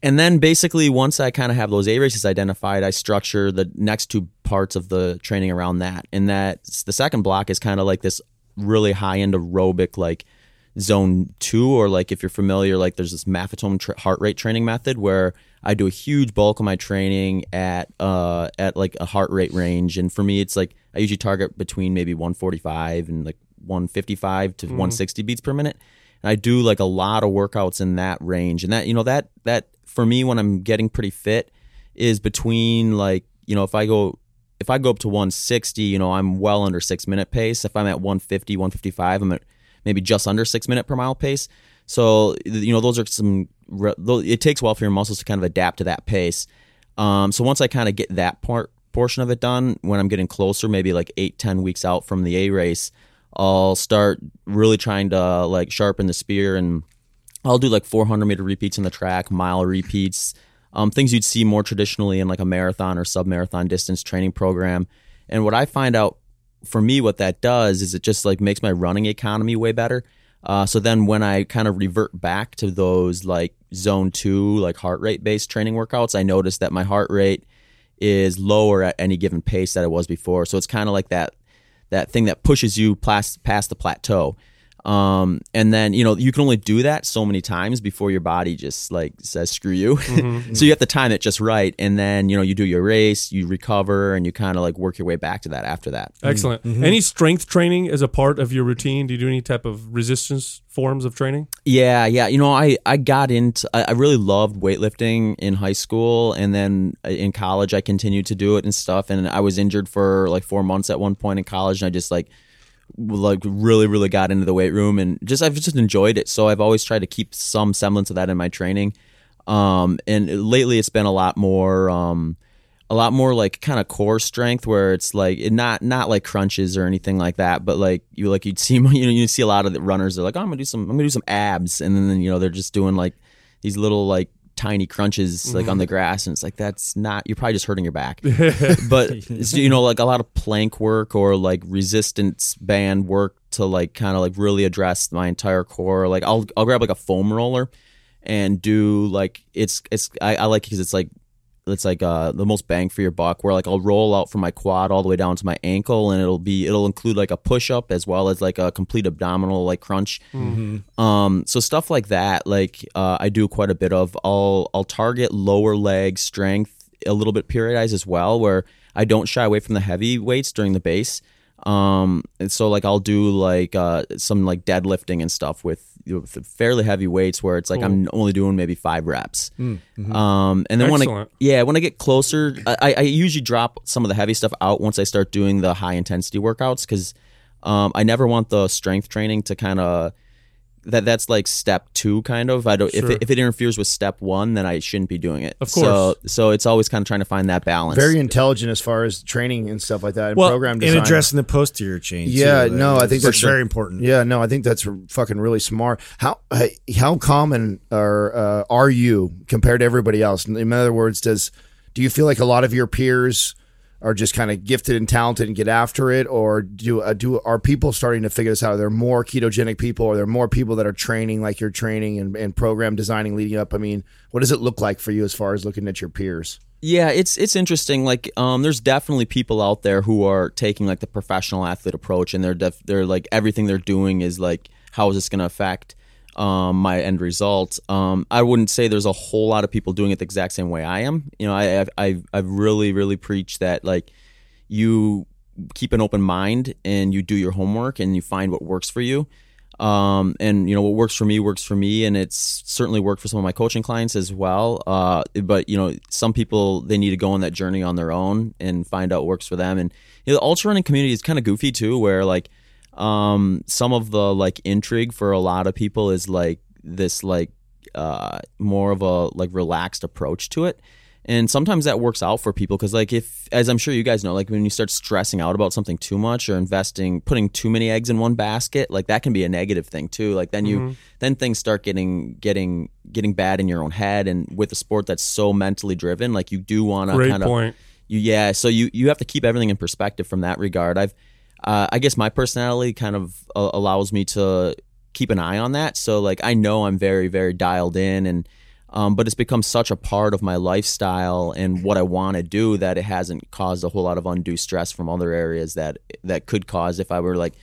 Speaker 5: and then basically once I kind of have those A races identified, I structure the next two parts of the training around that. And that the second block is kind of like this really high end aerobic, like zone two, or like if you're familiar, like there's this Maffetone tra- heart rate training method where I do a huge bulk of my training at uh at like a heart rate range. And for me, it's like I usually target between maybe 145 and like 155 to 160 beats per minute. And I do like a lot of workouts in that range. And that, you know, that, that for me, when I'm getting pretty fit is between like, you know, if I go, if I go up to 160, you know, I'm well under six minute pace. If I'm at 150, 155, I'm at maybe just under six minute per mile pace. So, you know, those are some, it takes a while for your muscles to kind of adapt to that pace. Um, so once I kind of get that part, portion of it done, when I'm getting closer, maybe like eight ten weeks out from the A race, I'll start really trying to like sharpen the spear and I'll do like 400 meter repeats in the track, mile repeats, um, things you'd see more traditionally in like a marathon or sub marathon distance training program. And what I find out for me, what that does is it just like makes my running economy way better. Uh, so then when I kind of revert back to those like zone two, like heart rate based training workouts, I notice that my heart rate is lower at any given pace that it was before. So it's kind of like that that thing that pushes you past past the plateau. Um, and then you know you can only do that so many times before your body just like says screw you. Mm-hmm, (laughs) mm-hmm. so you have to time it just right, and then you know you do your race, you recover, and you kind of like work your way back to that after that. Mm-hmm.
Speaker 2: Excellent. Any strength training as a part of your routine? Do you do any type of resistance forms of training?
Speaker 5: Yeah, yeah. You know, I I got into I, I really loved weightlifting in high school, and then uh, in college I continued to do it and stuff. And I was injured for like four months at one point in college, and I just like like really really got into the weight room and just I've just enjoyed it. So I've always tried to keep some semblance of that in my training. Um, and lately it's been a lot more, um, a lot more like kind of core strength where it's like not not like crunches or anything like that, but like you like you'd see (laughs) you know you see a lot of the runners they're like oh, I'm gonna do some I'm gonna do some abs and then you know they're just doing like these little like tiny crunches like on the mm-hmm. grass and it's like that's not you're probably just hurting your back. (laughs) But (laughs) you know like a lot of plank work or like resistance band work to like kind of like really address my entire core. Like I'll I'll grab like a foam roller and do like it's it's I, I like because it's like it's like uh the most bang for your buck where like I'll roll out from my quad all the way down to my ankle and it'll be it'll include like a push up as well as like a complete abdominal like crunch. Um so stuff like that like uh I do quite a bit of. I'll I'll target lower leg strength a little bit periodized as well where I don't shy away from the heavy weights during the base um and so like I'll do like uh some like deadlifting and stuff with, with fairly heavy weights where it's like I'm only doing maybe five reps. Um and then when I yeah when I get closer I, I usually drop some of the heavy stuff out once I start doing the high intensity workouts because um I never want the strength training to kind of that that's like step two kind of i don't if, it, if it interferes with step one then i shouldn't be doing it
Speaker 2: Of course.
Speaker 5: so so it's always kind of trying to find that balance
Speaker 3: Very intelligent as far as training and stuff like that and
Speaker 2: Well,
Speaker 3: program design.
Speaker 6: And addressing the posterior chain.
Speaker 3: Yeah,
Speaker 6: too.
Speaker 3: no, I think
Speaker 6: that's
Speaker 3: that's
Speaker 6: very important.
Speaker 3: Yeah, no, I think that's fucking really smart. How how common are uh, are you compared to everybody else? In other words, does do you feel like a lot of your peers are just kind of gifted and talented and get after it, or do uh, do are people starting to figure this out? Are there more ketogenic people? Are there more people that are training like you're training and, and program designing leading up? I mean, what does it look like for you as far as looking at your peers?
Speaker 5: Yeah, it's it's interesting. Like, um, there's definitely people out there who are taking like the professional athlete approach, and they're def- they're like everything they're doing is like, how is this going to affect um, my end result? Um, I wouldn't say there's a whole lot of people doing it the exact same way I am. You know, I I've, I've really really preached that like you keep an open mind and you do your homework and you find what works for you. Um, and you know what works for me works for me, and it's certainly worked for some of my coaching clients as well. Uh, but you know, some people they need to go on that journey on their own and find out what works for them. And you know, the ultra running community is kind of goofy too, where like um, some of the like intrigue for a lot of people is like this like uh, more of a like relaxed approach to it. And sometimes that works out for people because like if as i'm sure you guys know like when you start stressing out about something too much or investing putting too many eggs in one basket like that can be a negative thing too. Like then you then things start getting getting getting bad in your own head. And with a sport that's so mentally driven like you do want to kind of
Speaker 2: point.
Speaker 5: you yeah so you you have to keep everything in perspective from that regard. I've uh, i guess my personality kind of uh, allows me to keep an eye on that. So like i know i'm very very dialed in and um, but it's become such a part of my lifestyle and what i want to do that it hasn't caused a whole lot of undue stress from other areas that that could cause if i were like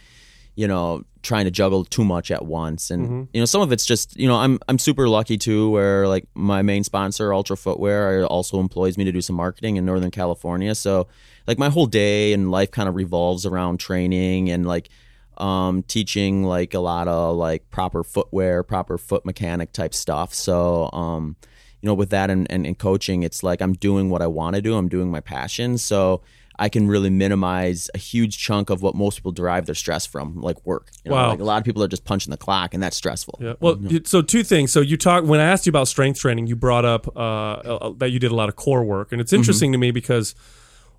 Speaker 5: you know trying to juggle too much at once. And you know some of it's just you know i'm i'm super lucky too where like my main sponsor Altra footwear also employs me to do some marketing in northern california. So like my whole day and life kind of revolves around training and like um teaching like a lot of like proper footwear proper foot mechanic type stuff so um you know with that and, and, and coaching it's like i'm doing what i want to do i'm doing my passion so I can really minimize a huge chunk of what most people derive their stress from, like work. You know,
Speaker 2: Wow.
Speaker 5: Like a lot of people are just punching the clock, and that's stressful.
Speaker 2: Yeah. Well, you- so two things. So you talk when I asked you about strength training, you brought up uh, uh, that you did a lot of core work, and it's interesting to me because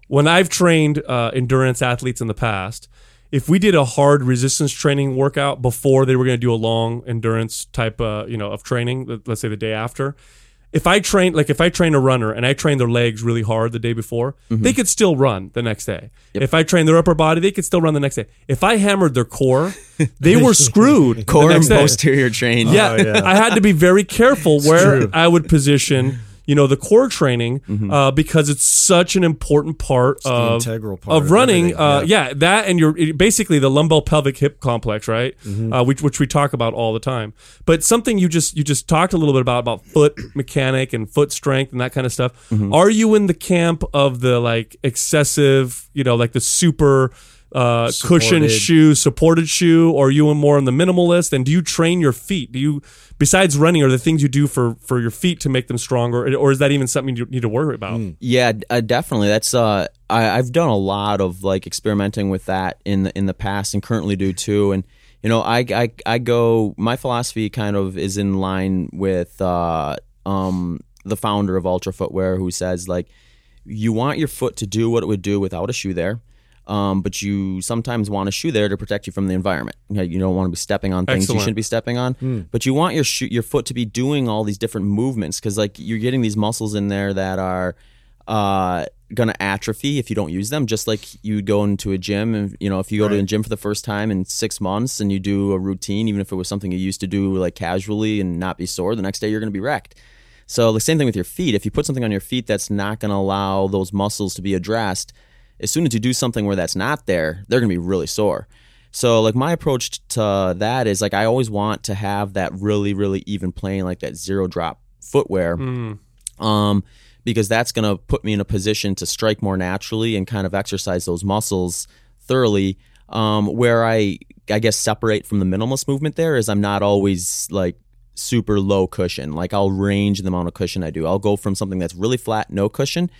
Speaker 2: when I've trained uh, endurance athletes in the past, if we did a hard resistance training workout before they were going to do a long endurance type, uh, you know, of training, let- let's say the day after. If I train, like if I train a runner and I train their legs really hard the day before, they could still run the next day. If I train their upper body, they could still run the next day. If I hammered their core, (laughs) they were screwed.
Speaker 5: Core
Speaker 2: the
Speaker 5: and
Speaker 2: day.
Speaker 5: posterior chain.
Speaker 2: Yeah,
Speaker 6: yeah.
Speaker 2: I had to be very careful where I would position, you know, the core training uh, because it's such an important part
Speaker 6: the
Speaker 2: of
Speaker 6: integral part
Speaker 2: of
Speaker 6: of
Speaker 2: running.
Speaker 6: everything,
Speaker 2: uh, yeah. that and your basically the lumbar pelvic hip complex, right? Uh, which which we talk about all the time. But something you just you just talked a little bit about about foot (clears throat) mechanic and foot strength and that kind of stuff. Are you in the camp of the like excessive, you know, like the super uh, cushion shoe, supported shoe, or are you more on the minimalist? And do you train your feet? Do you, besides running, are the things you do for for your feet to make them stronger, or is that even something you need to worry about?
Speaker 5: Yeah, uh, definitely. That's uh, I, I've done a lot of like experimenting with that in the in the past, and currently do too. And you know, I I I go. My philosophy kind of is in line with uh, um, the founder of Altra Footwear, who says like you want your foot to do what it would do without a shoe there. Um, but you sometimes want a shoe there to protect you from the environment. You, don't want to be stepping on things
Speaker 2: Excellent.
Speaker 5: you shouldn't be stepping on. But you want your shoe, your foot to be doing all these different movements because like you're getting these muscles in there that are uh, gonna atrophy if you don't use them. Just like you go into a gym and you know if you go to a gym for the first time in six months and you do a routine, even if it was something you used to do like casually and not be sore, the next day you're gonna be wrecked. So the same thing with your feet. If you put something on your feet that's not going to allow those muscles to be addressed, as soon as you do something where that's not there, they're going to be really sore. So like my approach to that is like I always want to have that really really even plane like that zero drop footwear. Um because that's going to put me in a position to strike more naturally and kind of exercise those muscles thoroughly. Um, where I I guess separate from the minimalist movement there is I'm not always like super low cushion. Like I'll range the amount of cushion I do. I'll go from something that's really flat, no cushion,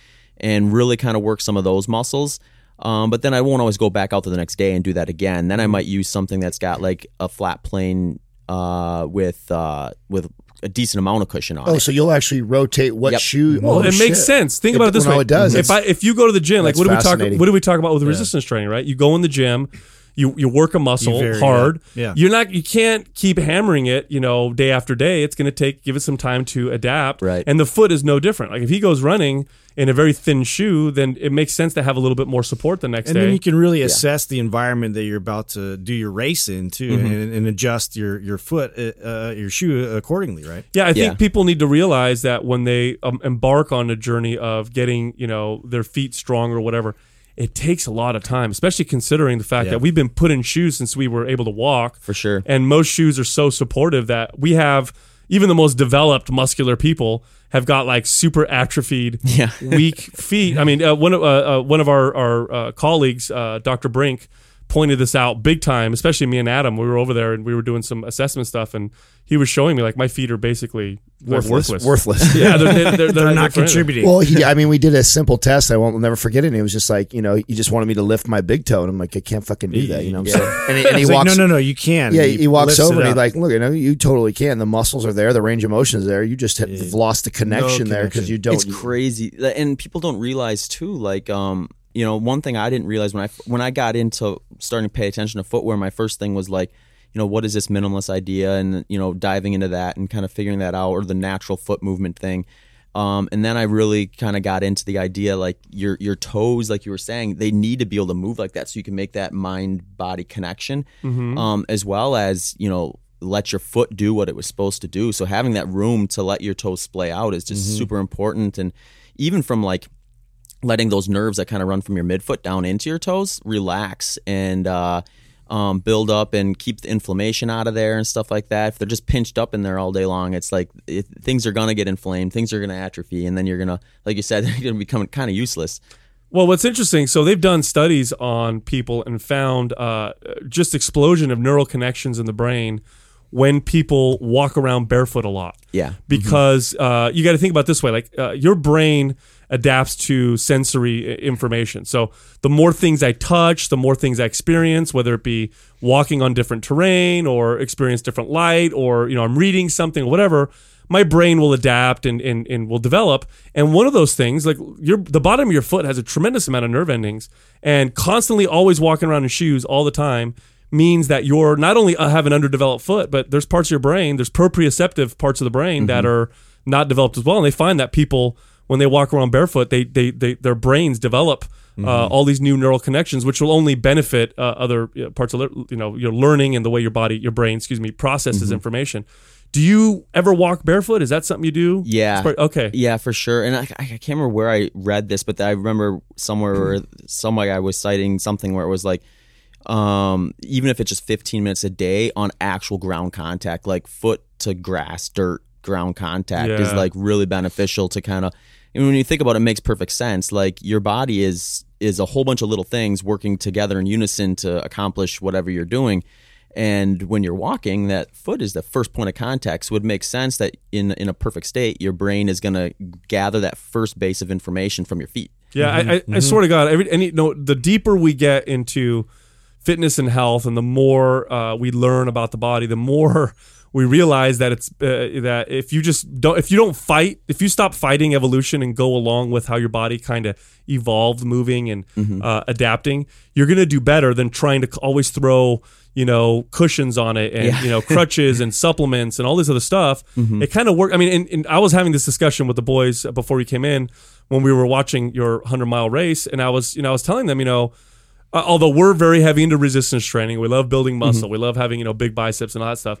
Speaker 5: and really kind of work some of those muscles. Um, but then I won't always go back out to the next day and do that again. Then I might use something that's got like a flat plane uh, with uh, with a decent amount of cushion on it.
Speaker 3: Oh,
Speaker 5: it.
Speaker 3: so you'll actually rotate what
Speaker 5: Yep.
Speaker 3: shoe?
Speaker 2: Well,
Speaker 3: oh,
Speaker 2: it
Speaker 3: shit.
Speaker 2: makes sense. Think
Speaker 3: It-
Speaker 2: about it this
Speaker 3: no,
Speaker 2: way.
Speaker 3: it does.
Speaker 2: If I if you go to the gym, like what do we talk
Speaker 3: fascinating.
Speaker 2: what do we talk about with resistance training, right? You go in the gym, you you work a muscle
Speaker 6: vary it
Speaker 2: hard.
Speaker 6: up. Yeah.
Speaker 2: You're not you can't keep hammering it, you know, day after day. It's going to take give it some time to adapt.
Speaker 5: Right.
Speaker 2: And the foot is no different. Like if he goes running in a very thin shoe, then it makes sense to have a little bit more support the next
Speaker 6: and
Speaker 2: day.
Speaker 6: And then you can really assess the environment that you're about to do your race in too,
Speaker 2: Mm-hmm.
Speaker 6: and, and adjust your your foot, uh, uh, your shoe accordingly, right?
Speaker 2: Yeah, I think
Speaker 5: Yeah.
Speaker 2: people need to realize that when they um, embark on a journey of getting, you know, their feet strong or whatever, it takes a lot of time, especially considering the fact
Speaker 6: Yeah.
Speaker 2: that we've been put in shoes since we were able to walk.
Speaker 5: For sure.
Speaker 2: And most shoes are so supportive that we have even the most developed muscular people have got like super atrophied,
Speaker 5: Yeah.
Speaker 2: weak feet. I mean, uh, one of uh, uh, one of our our uh, colleagues, uh, Dr. Brink, pointed this out big time. Especially me and Adam, we were over there and we were doing some assessment stuff, and he was showing me like my feet are basically
Speaker 3: worthless.
Speaker 2: worthless.
Speaker 3: Worthless. (laughs)
Speaker 2: Yeah, they're, they're, they're,
Speaker 6: They're not
Speaker 2: for anything.
Speaker 6: contributing.
Speaker 3: Well, he, I mean, we did a simple test. I won't never forget it. And it was just like, you know, he just wanted me to lift my big toe, and I'm like, I can't fucking do that. You know, what I'm saying? And he, (laughs) and he
Speaker 6: He's like,
Speaker 3: walks.
Speaker 6: no, no, no, you can.
Speaker 3: Yeah,
Speaker 6: And
Speaker 3: he walks over
Speaker 6: it
Speaker 3: and he's like, "Look, you know, you totally can. The muscles are there, the range of motion is there. You just have lost the connection there because you don't."
Speaker 5: it's crazy and people don't realize too like um you know one thing i didn't realize when i when i got into starting to pay attention to footwear my first thing was like you know what is this minimalist idea? And you know diving into that and kind of figuring that out or the natural foot movement thing. Um, and then I really kind of got into the idea like your your toes, like you were saying, they need to be able to move like that so you can make that mind body connection, um, as well as you know let your foot do what it was supposed to do. So having that room to let your toes splay out is just super important, and even from like letting those nerves that kind of run from your midfoot down into your toes relax and uh, um, build up and keep the inflammation out of there and stuff like that. If they're just pinched up in there all day long, it's like it, things are gonna get inflamed, things are gonna atrophy, and then you're gonna, like you said, (laughs) they're gonna become kind of useless.
Speaker 2: Well, what's interesting, so they've done studies on people and found uh, just explosion of neural connections in the brain when people walk around barefoot a lot.
Speaker 5: Yeah.
Speaker 2: Because uh, you got to think about it this way: like uh, your brain adapts to sensory information. So the more things I touch, the more things I experience, whether it be walking on different terrain or experience different light, or you know I'm reading something, or whatever. My brain will adapt and, and, and will develop. And one of those things, like your the bottom of your foot has a tremendous amount of nerve endings, and constantly always walking around in shoes all the time means that you're not only uh, have an underdeveloped foot, but there's parts of your brain, there's proprioceptive parts of the brain that are not developed as well. And they find that people, when they walk around barefoot, they, they, they their brains develop uh, all these new neural connections, which will only benefit uh, other parts of you know your learning and the way your body, your brain, excuse me, processes information. Do you ever walk barefoot? Is that something you do?
Speaker 5: Yeah.
Speaker 2: Part- okay.
Speaker 5: Yeah, for sure. And I, I can't remember where I read this, but I remember somewhere where some guy was citing something where it was like, um, even if it's just 15 minutes a day on actual ground contact, like foot to grass, dirt, ground contact is like really beneficial to kind of. And when you think about it, it makes perfect sense. Like your body is is a whole bunch of little things working together in unison to accomplish whatever you're doing. And when you're walking, that foot is the first point of contact. So it would make sense that in in a perfect state, your brain is going to gather that first base of information from your feet.
Speaker 2: Yeah, I, I, I swear to God, every any no, the deeper we get into fitness and health, and the more uh, we learn about the body, the more we realize that it's uh, that if you just don't if you don't fight if you stop fighting evolution and go along with how your body kind of evolved moving and uh, adapting you're going to do better than trying to always throw you know cushions on it and you know crutches (laughs) and supplements and all this other stuff. It kind of worked i mean and, and i was having this discussion with the boys before we came in when we were watching your 100 mile race and i was you know i was telling them you know uh, although we're very heavy into resistance training, we love building muscle, we love having you know big biceps and all that stuff.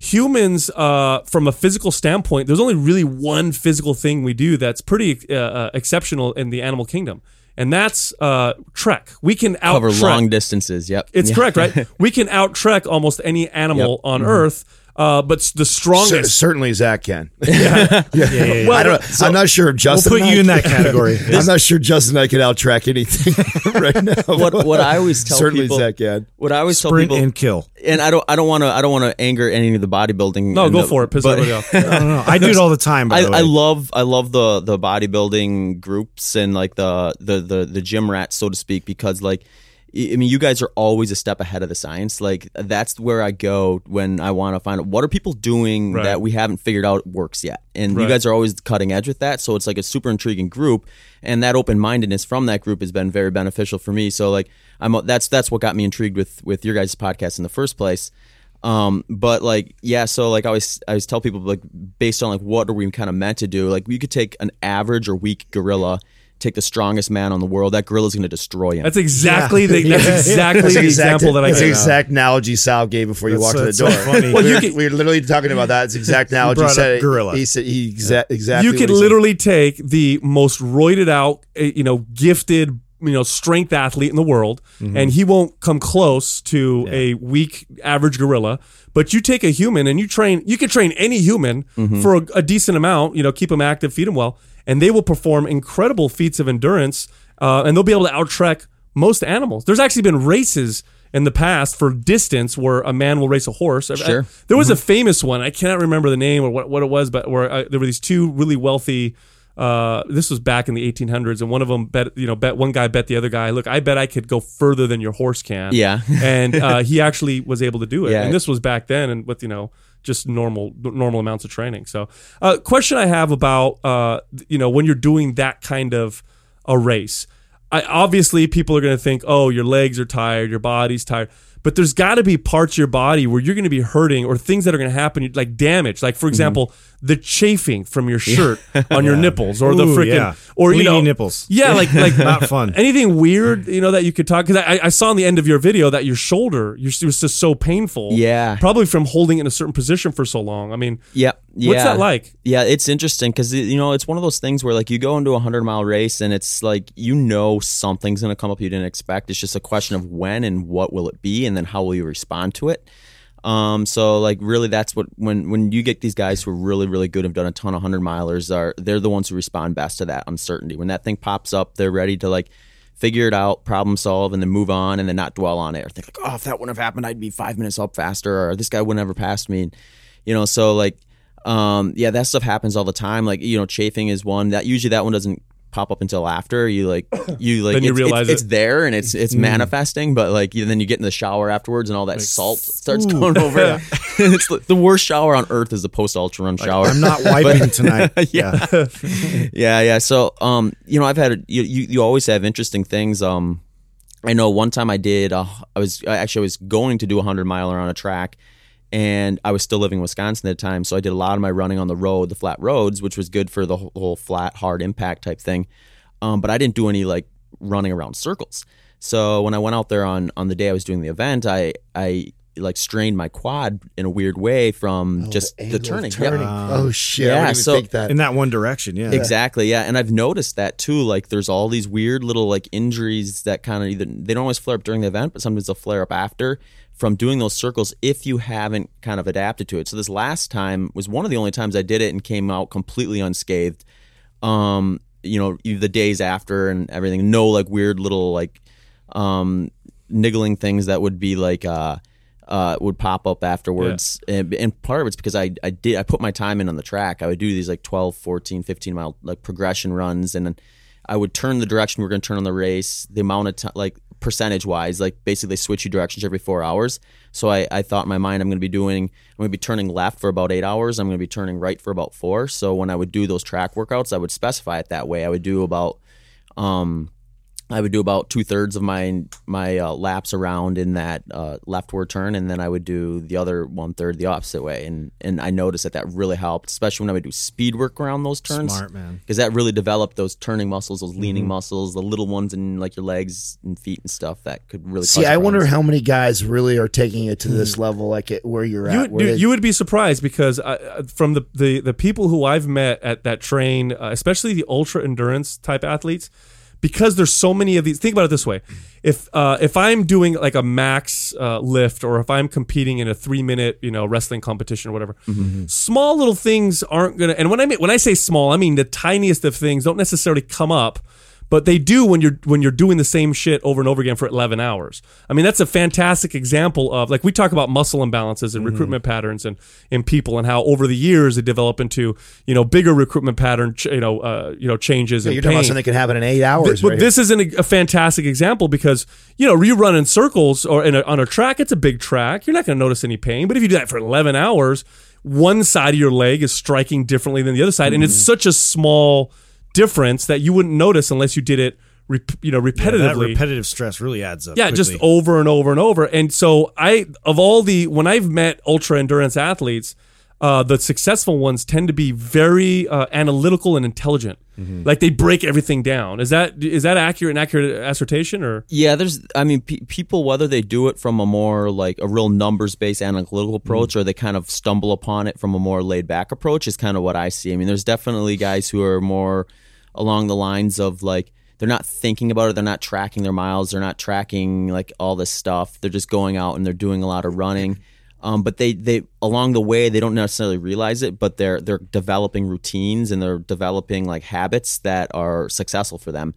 Speaker 2: Humans, uh, from a physical standpoint, there's only really one physical thing we do that's pretty uh, uh, exceptional in the animal kingdom, and that's uh, trek. We can out
Speaker 5: Cover long distances. Yep.
Speaker 2: It's
Speaker 5: Yeah.
Speaker 2: correct, right? (laughs) we can out trek almost any animal on Earth, uh, but the
Speaker 3: Cer-
Speaker 2: strongest.
Speaker 3: certainly Zach can. (laughs)
Speaker 6: Yeah, yeah, yeah.
Speaker 3: I don't, I'm not sure if Justin.
Speaker 6: we'll
Speaker 3: put
Speaker 6: you
Speaker 3: I
Speaker 6: in that
Speaker 3: can-
Speaker 6: category. (laughs)
Speaker 3: I'm not sure Justin and I can outtrack anything (laughs) right now.
Speaker 5: What what I always tell people.
Speaker 3: certainly
Speaker 5: people.
Speaker 3: Zach can.
Speaker 5: What I always tell
Speaker 6: Sprint
Speaker 5: people.
Speaker 6: and kill.
Speaker 5: and I don't I don't want to I don't want to anger any of the bodybuilding.
Speaker 2: no, go
Speaker 5: the-
Speaker 2: for it. Piss
Speaker 5: but-
Speaker 2: off.
Speaker 6: I don't know. I do it all the time. By
Speaker 5: I,
Speaker 6: the way.
Speaker 5: I love I love the the bodybuilding groups and like the the the the gym rats so to speak because like I mean you guys are always a step ahead of the science. Like that's where I go when I want to find out what are people doing
Speaker 2: Right.
Speaker 5: that we haven't figured out works yet? And you guys are always cutting edge with that. So it's like a super intriguing group. And that open mindedness from that group has been very beneficial for me. So like I'm that's that's what got me intrigued with with your guys podcast in the first place. Um, but like, yeah, so like I always, I always tell people like based on like what are we kind of meant to do? Like we could take an average or weak gorilla, take the strongest man on the world. That gorilla's going to destroy him.
Speaker 2: That's exactly the (laughs) that's exactly
Speaker 3: That's
Speaker 2: the
Speaker 3: the exact,
Speaker 2: example that I
Speaker 3: that's the
Speaker 2: gave.
Speaker 3: exact analogy Sal gave before you
Speaker 6: That's-
Speaker 3: walked to the door.
Speaker 6: so funny.
Speaker 2: Well,
Speaker 3: we,
Speaker 2: you
Speaker 3: were,
Speaker 2: can-
Speaker 3: we were literally talking about that. It's (laughs) the exact analogy.
Speaker 6: brought up
Speaker 3: said it-
Speaker 6: gorilla.
Speaker 3: He said he exa- exactly.
Speaker 2: you could
Speaker 3: he said.
Speaker 2: literally take the most roided out, uh, you know, gifted, you know, strength athlete in the world, and he won't come close to a weak average gorilla. But you take a human and you train, you can train any human for a, a decent amount, you know, keep them active, feed them well, and they will perform incredible feats of endurance, uh, and they'll be able to outtrek most animals. There's actually been races in the past for distance where a man will race a horse. I-
Speaker 5: Sure.
Speaker 2: there was a famous one. I cannot remember the name or what, what it was, but where uh, there were these two really wealthy. Uh, this was back in the 1800s, and one of them bet. You know, bet one guy bet the other guy. Look, I bet I could go further than your horse can.
Speaker 5: Yeah.
Speaker 2: and uh, (laughs) he actually was able to do it.
Speaker 5: Yeah.
Speaker 2: And this was back then, and with you know just normal normal amounts of training. So, uh, question I have about uh, you know when you're doing that kind of a race. I, obviously, people are going to think, "Oh, your legs are tired, your body's tired," but there's got to be parts of your body where you're going to be hurting, or things that are going to happen, like damage. Like,
Speaker 6: Mm-hmm.
Speaker 2: for example, the chafing from your shirt on your (laughs) nipples, or the
Speaker 6: Ooh,
Speaker 2: freaking,
Speaker 6: yeah.
Speaker 2: or you
Speaker 6: Bleeding
Speaker 2: know,
Speaker 6: nipples.
Speaker 2: Yeah, like like (laughs)
Speaker 6: Not fun.
Speaker 2: Anything weird, you know, that you could talk? Because I, I saw in the end of your video that your shoulder, your, it was just so painful.
Speaker 5: Yeah.
Speaker 2: probably from holding it in a certain position for so long. I mean,
Speaker 5: Yep. Yeah.
Speaker 2: What's that like?
Speaker 5: Yeah, it's interesting because you know it's one of those things where like you go into a hundred mile race and it's like you know something's gonna come up you didn't expect. It's just a question of when and what will it be, and then how will you respond to it. Um, so like really, that's what when when you get these guys who are really really good, have done a ton of hundred milers, are they're the ones who respond best to that uncertainty. When that thing pops up, they're ready to like figure it out, problem solve, and then move on, and then not dwell on it or think like, oh, if that wouldn't have happened, I'd be five minutes up faster, or this guy would never pass me. and, You know, so like um, yeah, that stuff happens all the time. Like you know, chafing is one that usually that one doesn't pop up until after you like (coughs) you like
Speaker 2: Then you
Speaker 5: it's,
Speaker 2: realize
Speaker 5: it's, it's
Speaker 2: it. Mm.
Speaker 5: there and it's it's manifesting, but like you, then you get in the shower afterwards and all that salt starts going over. yeah. (laughs) it's the, the worst shower on earth is the post ultra run shower.
Speaker 6: I'm not (laughs) wiping tonight. (laughs) yeah.
Speaker 5: yeah, yeah. So, um, you know, I've had you, you. You always have interesting things. Um, I know one time I did. Uh, I was actually I was going to do a hundred miler on a track, and I was still living in Wisconsin at the time. So I did a lot of my running on the road, the flat roads, which was good for the whole, whole flat hard impact type thing. Um, but I didn't do any like running around circles. So when I went out there on on the day I was doing the event, I I like strained my quad in a weird way from just the,
Speaker 3: angle of
Speaker 5: turning.
Speaker 3: turning.
Speaker 5: Yep.
Speaker 3: oh shit!
Speaker 5: Yeah,
Speaker 3: didn't even
Speaker 5: so-
Speaker 3: think that.
Speaker 6: In that one direction. Yeah.
Speaker 5: Exactly, yeah, and I've noticed that too. Like, there's all these weird little like injuries that kind of either they don't always flare up during the event, but sometimes they'll flare up after from doing those circles if you haven't kind of adapted to it. So this last time was one of the only times I did it and came out completely unscathed. Um, you know, the days after and everything, no like weird little like um niggling things that would be like uh uh, would pop up afterwards and, and part of it's because I, I did I put my time in on the track I would do these like 12 14 15 mile like progression runs and then I would turn the direction we are going to turn on the race, the amount of time, like percentage wise, like basically switch you directions every four hours. So I, I thought in my mind I'm going to be doing, I'm going to be turning left for about eight hours. I'm going to be turning right for about four. So when I would do those track workouts, I would specify it that way. I would do about, um, I would do about two thirds of my my uh, laps around in that uh, leftward turn, and then I would do the other one third the opposite way. And and I noticed that that really helped, especially when I would do speed work around those turns.
Speaker 6: Smart, man.
Speaker 5: because that really developed those turning muscles, those leaning
Speaker 3: Mm-hmm.
Speaker 5: muscles, the little ones in like your legs and feet and stuff that could really.
Speaker 3: See,
Speaker 5: cause
Speaker 3: I wonder how many guys really are taking it to this level, like it, where you're.
Speaker 2: You
Speaker 3: at. where
Speaker 2: dude,
Speaker 3: they-
Speaker 2: you would be surprised because uh, from the, the the people who I've met at that train, uh, especially the ultra endurance type athletes, because there's so many of these. Think about it this way: if uh, if I'm doing like a max uh, lift, or if I'm competing in a three minute you know wrestling competition or whatever, small little things aren't gonna. And when I mean when I say small, I mean the tiniest of things don't necessarily come up but they do when you're when you're doing the same shit over and over again for 11 hours. I mean, that's a fantastic example of like we talk about muscle imbalances and recruitment patterns and in people and how over the years they develop into you know bigger recruitment pattern ch- you know uh, you know changes
Speaker 3: Yeah,
Speaker 2: and
Speaker 3: you're talking about something that can happen in eight hours.
Speaker 2: But
Speaker 3: right?
Speaker 2: this is an, a fantastic example because you know you run in circles or in a, on a track. It's a big track. You're not going to notice any pain. But if you do that for 11 hours, one side of your leg is striking differently than the other side, and it's
Speaker 3: Mm-hmm.
Speaker 2: such a small difference that you wouldn't notice unless you did it, you know,
Speaker 6: Yeah,
Speaker 2: repetitively.
Speaker 6: that repetitive stress really adds up.
Speaker 2: Yeah, just over and over and over. And so I, of all the, when I've met ultra endurance athletes, uh, the successful ones tend to be very uh, analytical and intelligent. Like they break everything down. Is that is that accurate? An accurate assertion or?
Speaker 5: Yeah, there's. I mean, pe- people whether they do it from a more like a real numbers based analytical approach, or they kind of stumble upon it from a more laid back approach, is kind of what I see. I mean, there's definitely guys who are more along the lines of like they're not thinking about it, they're not tracking their miles, they're not tracking like all this stuff. They're just going out and they're doing a lot of running. Um, but they, they along the way they don't necessarily realize it, but they're they're developing routines and they're developing like habits that are successful for them.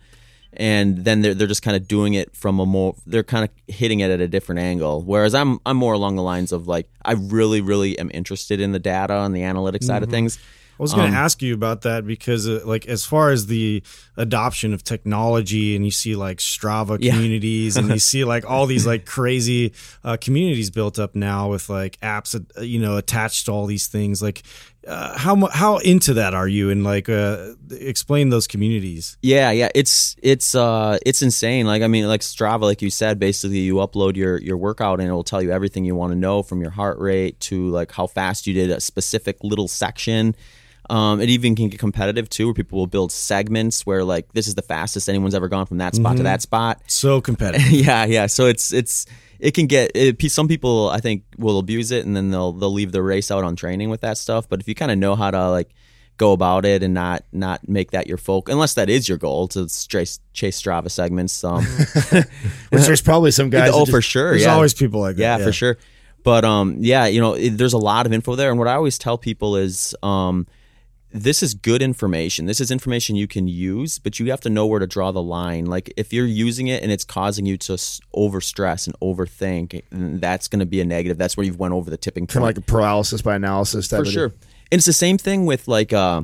Speaker 5: And then they're, they're just kind of doing it from a more they're kind of hitting it at a different angle. Whereas i'm i'm more along the lines of like i really really am interested in the data and the analytics side of things
Speaker 6: was going
Speaker 2: Um,
Speaker 6: to ask you about that because, uh, like, as far as the adoption of technology, and you see like Strava
Speaker 5: Yeah.
Speaker 6: communities, and you (laughs) see like all these like crazy uh, communities built up now with like apps, uh, you know, attached to all these things. Like, uh, how how into that are you? And like, uh, explain those communities.
Speaker 5: yeah yeah it's it's uh it's insane like i mean like strava like you said basically you upload your your workout and it will tell you everything you want to know from your heart rate to like how fast you did a specific little section um, it even can get competitive too, where people will build segments where like this is the fastest anyone's ever gone from that spot to that spot.
Speaker 6: So competitive. (laughs)
Speaker 5: yeah, yeah. So it's it's it can get it, some people I think will abuse it and then they'll they'll leave the race out on training with that stuff. But if you kind of know how to like go about it and not not make that your focus, unless that is your goal to chase chase Strava segments. Um, (laughs)
Speaker 3: Which there's probably some (laughs) guys.
Speaker 5: oh,
Speaker 3: that
Speaker 5: for
Speaker 3: just-
Speaker 5: sure.
Speaker 6: There's
Speaker 5: yeah.
Speaker 6: always people like that.
Speaker 5: yeah, for sure. But um, yeah, you know, it, there's a lot of info there, and what I always tell people is, um, this is good information. This is information you can use, but you have to know where to draw the line. Like if you're using it and it's causing you to overstress and overthink, that's going to be a negative. That's where you've went over the tipping point
Speaker 3: kind of like a paralysis by analysis. Type
Speaker 5: for sure. And it's the same thing with like uh,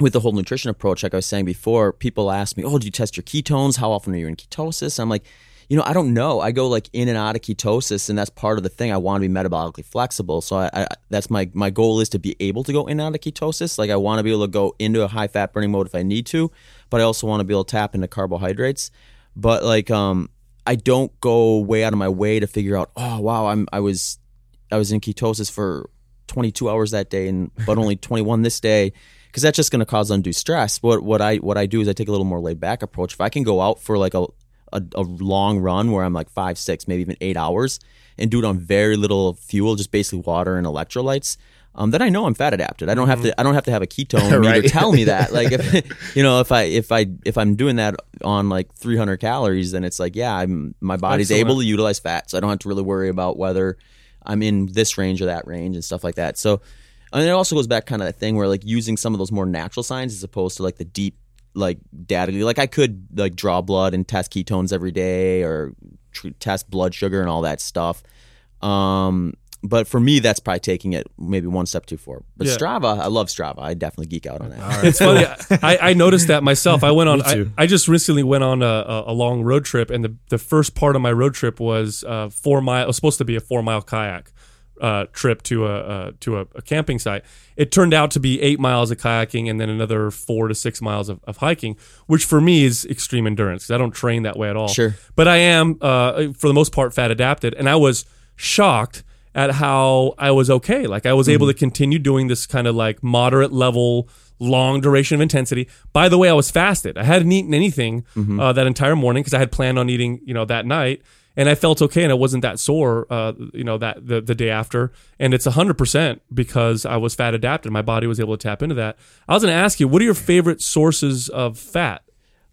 Speaker 5: with the whole nutrition approach. Like I was saying before, people ask me, "Oh, do you test your ketones? How often are you in ketosis?" I'm like, you know, I don't know. I go like in and out of ketosis, and that's part of the thing. I want to be metabolically flexible, so I, I that's my my goal is to be able to go in and out of ketosis. Like I want to be able to go into a high fat burning mode if I need to, but I also want to be able to tap into carbohydrates. But like, um, I don't go way out of my way to figure out. Oh, wow, I'm I was I was in ketosis for 22 hours that day and but only 21 this day because that's just going to cause undue stress. What what I what I do is I take a little more laid back approach. If I can go out for like a, a a long run where I'm like five, six, maybe even eight hours and do it on very little fuel, just basically water and electrolytes. Um, then I know I'm fat adapted. I don't have to. I don't have to have a ketone (laughs) meter tell me that. Like if (laughs) you know, if I if I if I'm doing that on like 300 calories, then it's like yeah, I'm my body's
Speaker 2: Excellent.
Speaker 5: able to utilize fat, so I don't have to really worry about whether I'm in this range or that range and stuff like that. So, and it also goes back kind of that thing where like using some of those more natural signs as opposed to like the deep like data. Like I could like draw blood and test ketones every day or tr- test blood sugar and all that stuff. Um, but for me, that's probably taking it maybe one step too far. But
Speaker 2: Yeah.
Speaker 5: Strava, I love Strava. I definitely geek out on that.
Speaker 2: It's funny. I, I noticed that myself. I went on. (laughs) I. I just recently went on a, a, a long road trip, and the, the first part of my road trip was uh, four mile. It was supposed to be a four mile kayak uh, trip to a uh, to a, a camping site. It turned out to be eight miles of kayaking, and then another four to six miles of, of hiking, which for me is extreme endurance because I don't train that way at all.
Speaker 5: Sure.
Speaker 2: but I am uh, for the most part fat adapted, and I was shocked at how I was okay. Like I was able to continue doing this kind of like moderate level, long duration of intensity. By the way, I was fasted. I hadn't eaten anything uh, that entire morning because I had planned on eating, you know, that night. And I felt okay, and I wasn't that sore, uh, you know, that the, the day after. And it's hundred percent because I was fat adapted. My body was able to tap into that. I was going to ask you, what are your favorite sources of fat?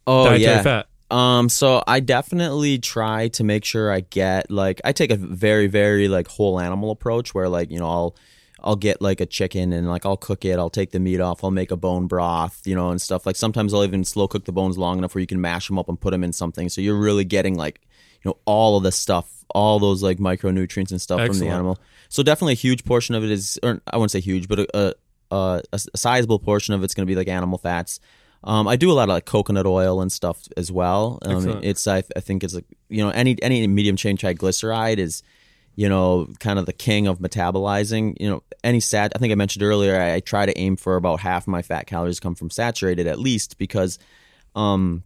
Speaker 5: Oh
Speaker 2: dietary
Speaker 5: yeah.
Speaker 2: fat.
Speaker 5: Um, so I definitely try to make sure I get like I take a very very like whole animal approach where like you know I'll I'll get like a chicken and like I'll cook it. I'll take the meat off. I'll make a bone broth, you know, and stuff. Like sometimes I'll even slow cook the bones long enough where you can mash them up and put them in something. So you're really getting like you know all of the stuff, all those like micronutrients and stuff from the animal. So definitely a huge portion of it is, or I wouldn't say huge, but a a, a, a sizable portion of it's going to be like animal fats. Um, I do a lot of like coconut oil and stuff as well. Um, it's I, I think it's like you know any any medium chain triglyceride is you know kind of the king of metabolizing. You know any sat. I think I mentioned earlier. I, I try to aim for about half my fat calories come from saturated at least because um,